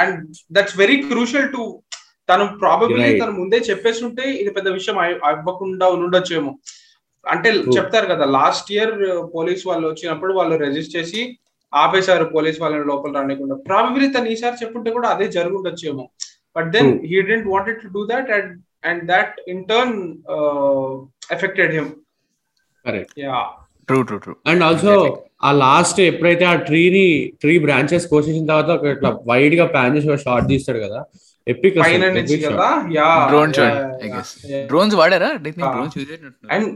And that's very crucial to తను ప్రాబబ్లీ. తను ముందే చెప్పేస్తుంటే ఇది పెద్ద విషయం అవ్వకుండా ఉండొచ్చేమో. అంటే. చెప్తారు కదా లాస్ట్ ఇయర్ పోలీస్ వాళ్ళు వచ్చినప్పుడు వాళ్ళు రెజిస్ట్ చేసి ఆపేశారు పోలీస్ వాళ్ళని లోపల రానికుండా. ప్రాబబ్లీ తను ఈసారి చెప్పుంటే కూడా అదే జరుగుండొచ్చేమో. But then. He didn't wanted to do that and and that in turn affected him yeah true true true and also ఆ లాస్ట్ ఎప్పుడైతే ఆ ట్రీని ట్రీ బ్రాంచెస్ కోసేసిన తర్వాత ఒక ఇట్లా వైడ్గా ప్లాన్ చేసి షార్ట్ తీస్తాడు కదా epic drones వాడారా. Drones use and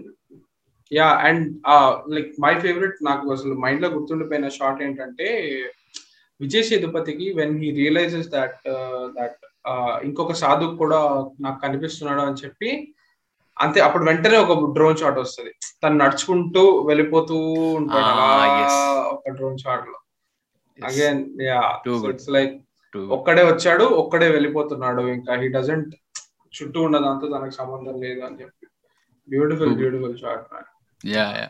yeah and like my favourite నాకు అసలు మైండ్లో గుర్తుండిపోయిన షార్ట్ ఏంటంటే Vijay సేతుపతికి when he realises that that ఇంకొక సాధు కూడా నాకు కనిపిస్తున్నాడు అని చెప్పి అంతే అప్పుడు వెంటనే ఒక డ్రోన్ షాట్ వస్తుంది. తను నడుచుకుంటూ వెళ్ళిపోతూ ఉంటాడు Ah. ఒక డ్రోన్ షాట్లో. Again yeah. ఇట్స్ లైక్ ఒక్కడే వచ్చాడు ఒక్కడే వెళ్ళిపోతున్నాడు ఇంకా. హీ డజంట్ చుట్టూ ఉన్నదంతా తనకు సంబంధం లేదు అని చెప్పి. Beautiful. Beautiful shot yeah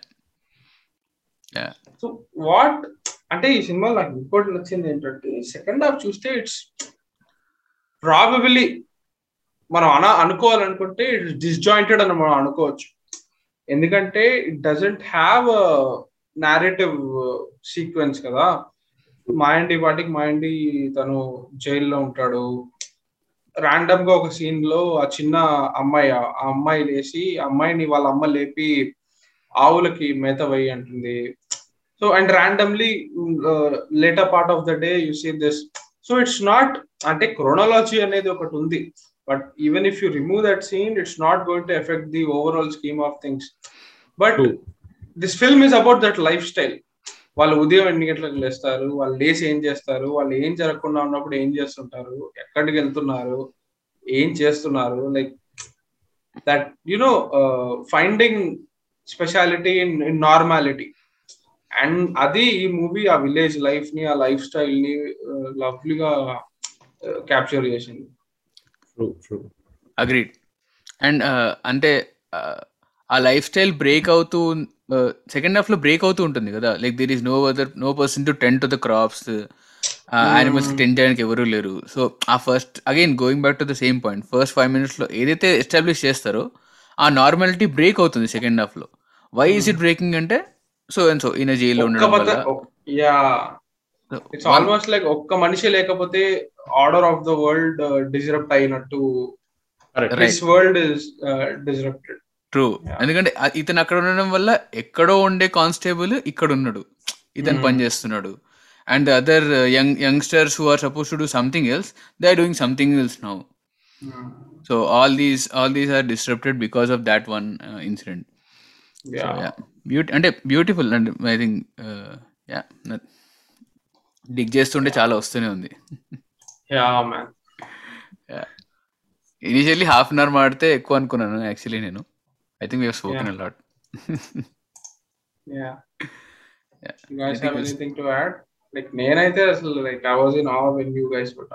yeah so what అంటే ఈ సినిమా నాకు ఇంకోటి నచ్చింది ఏంటంటే సెకండ్ హాఫ్ చూస్తే ఇట్స్ ప్రాబబిలీ మనం అన అనుకోవాలనుకుంటే ఇట్స్ డిస్జాయింటెడ్ అని మనం అనుకోవచ్చు. ఎందుకంటే it doesn't have narrative sequence కదా. మాయండి వాటికి మాయండి తను జైల్లో ఉంటాడు. ర్యాండమ్గా ఒక సీన్లో ఆ చిన్న అమ్మాయి ఆ అమ్మాయి లేచి అమ్మాయిని వాళ్ళ అమ్మ లేపి ఆవులకి మేత వేయి అంటుంది. So and randomly later part of the day you see this so it's not అంటే క్రోనాలజీ అనేది ఒకటి ఉంది. But even if you remove that scene it's not going to affect the overall scheme of things but this film is about that lifestyle వాళ్ళు ఉదయం ఎన్ని గంటలకు లేస్తారు? వాళ్ళు లేచి ఏం చేస్తారు? వాళ్ళు ఏం జరగకుండా ఉన్నప్పుడు ఏం చేస్తుంటారు? ఎక్కడికి వెళ్తున్నారు? ఏం చేస్తున్నారు? Like that you know finding speciality in in normality and అది ఈ మూవీ ఆ విలేజ్ లైఫ్ని ఆ లైఫ్ స్టైల్ని లవ్లీగా క్యాప్చర్ చేసింది. అగ్రీడ్ అండ్ అంటే ఆ లైఫ్ స్టైల్ బ్రేక్ అవుతూ సెకండ్ హాఫ్లో బ్రేక్ అవుతూ ఉంటుంది కదా. Like there is no other no person to tend to the crops animals tend చేయడానికి ఎవరు లేరు. సో ఆ first again going back to the same point first five మినిట్స్లో ఏదైతే ఎస్టాబ్లిష్ చేస్తారో ఆ నార్మాలిటీ బ్రేక్ అవుతుంది సెకండ్ హాఫ్లో. వై ఈస్ ఇట్ బ్రేకింగ్ అంటే సో అండ్ సో ఈయన జైల్లో ఉండడం వల్ల. యా. ఇట్స్ ఆల్మోస్ట్ లైక్ ఒక్క మనిషి లేకపోతే order of the world disrupt అయినట్టు this world is disrupted true ఎందుకంటే ఇతను అక్కడ ఉండడం వల్ల ఎక్కడో ఉండే కానిస్టేబుల్ ఇక్కడ ఉన్నాడు. ఇతను పని చేస్తున్నాడు. And other young youngsters who are suppose to do something else they are doing something else now so all these all these are disrupted because of that one incident beauty అంటే beautiful and I think yeah dig చేస్తుంటే చాలా వస్తూనే ఉంది. Initially half an hour మాడితే ఎక్కువ అనుకున్నాను actually నేను. I think we spoken Yeah. A lot Yeah. You guys have anything to add? Like నేనైతే అసలు like I was in all when you guys put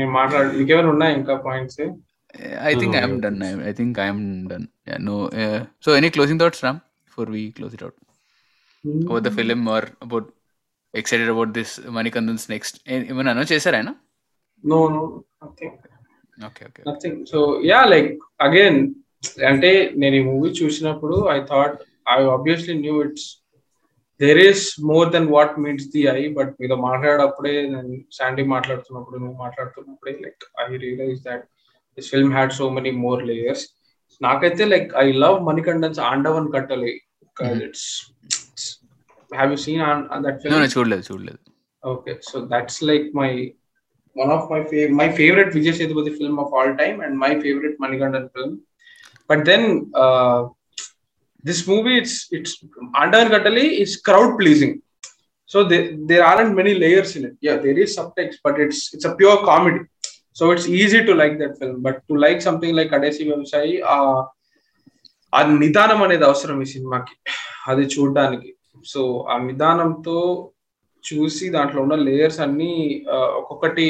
మేము మాట్లాడు ఇంకేమైనా ఉన్నాయి ఇంకా points I think I'm done I think I'm done no so any closing thoughts Ram for we close it out about the film or about excited about this Manikandan's next ఏమైనా announce చేశారు ఆయన? No no okay okay nothing so yeah like again అంటే నేను ఈ movie చూసినప్పుడు I thought I obviously new it's there is more than what meets the eye but మీతో మాట్లాడప్పుడే నేను శాండీ మాట్లాడుతున్నప్పుడు నువ్వు మాట్లాడుతున్నప్పుడే like I realise that this film had so many more layers నాకైతే like I love Manikandan's Aandavan Kattalai it's have you seen that No, film no, చూడలేదు చూడలేదు Okay, so that's like my one of my fav- my favorite Vijay Sethupathi film of all time and my favorite Manikandan film. But then uh, this movie it's it's Aandavan Kattalai it's crowd pleasing so there are and many layers in it there is subtext but it's it's a pure comedy so it's easy to like that film but to like something like Kadaisi Vivasayi ఆ నిదానం అనేది అవసరం ఈ సినిమాకి. అది చూడడానికి. So ఆ నిదానంతో చూసి దాంట్లో ఉన్న లేయర్స్ అన్ని ఒక్కొక్కటి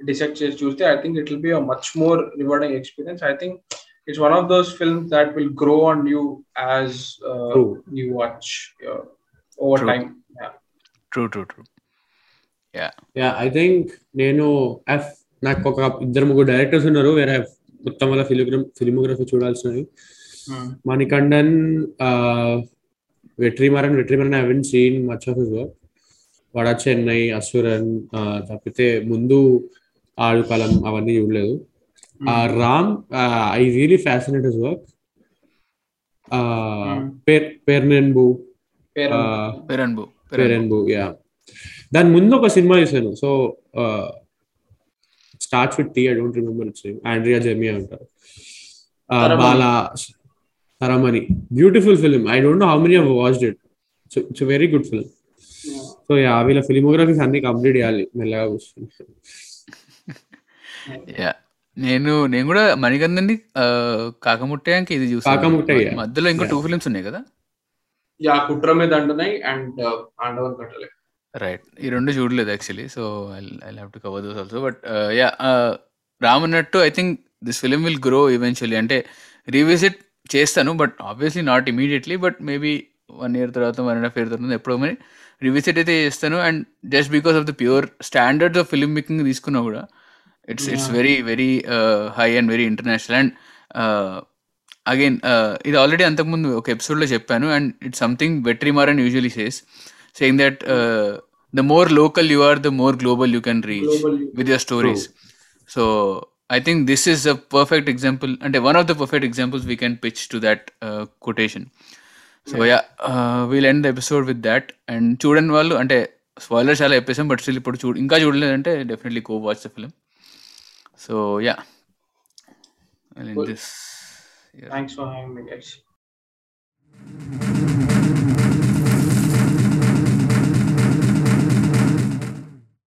డిసెక్ట్ చేసి చూస్తే I think it will be much more rewarding experience I think it's one of those films that will grow on you as True. You watch over True. Time true true true yeah I think నేను I've- నాకు ఒక ఇద్దరు ముగ్గురు directors ఉన్నారు. వేరే మొత్తం వల్ల ఫిలిగ్రమ్ filmography చూడాల్సినవి. Manikandan Vetrimaaran Vetrimaaran I haven't seen much of his work Vada Chennai Asuran తప్పితే ముందు ఆడుకాలం అవన్నీ చూడలేదు. Ram I really fascinate his work పేర్ పేర్నెన్బు పెరన్బు. పేరెన్బు. యా దాని ముందు ఒక సినిమా చూసాను so starts with T I don't remember its name Andrea Jeremiah అంటారు. Uh. Bala Taramani beautiful film I don't know how many have watched it it's very good film so yeah వీళ్ళ filmographies అన్ని complete చేయాలి. మెల్లగా కూర్చొని. Yeah నేను నేను కూడా మణికందని కాకముట్టయానికి ఇది చూసాను మధ్యలో ఇంకో Yeah. టూ ఫిల్మ్స్ ఉన్నాయి కదా? యా కుట్రమే దండనై అండ్ ఆండవన్ కట్టలే. రైట్ ఈ రెండు చూడలేదు actually so I have to cover those also but yeah Ram అన్నట్టు I think this film will grow eventually అంటే రీవిజిట్ చేస్తాను but obviously not immediately but maybe one year తర్వాత వన్ అండ్ హాఫ్ ఇయర్ తర్వాత ఎప్పుడో మరి revisit అయితే చేస్తాను. And just because of the pure standards of film making తీసుకున్నా కూడా it's it's. Very very high and very international and again ఇది already అంతకుముందు ఒక ఎపిసోడ్లో చెప్పాను and it's something Vetrimaaran usually says saying that the more local you are the more global you can reach stories. So I think this is a perfect example, and one of the perfect examples we can pitch to that uh, quotation. So yeah, uh, we'll end the episode with that. And చూడని వాళ్ళు అంటే spoiler చాలా చెప్పేసాం but still ఇప్పుడు చూడు ఇంకా చూడలేదంటే definitely go watch the film So yeah, I'll cool. this. Yeah. Thanks for having me, guys.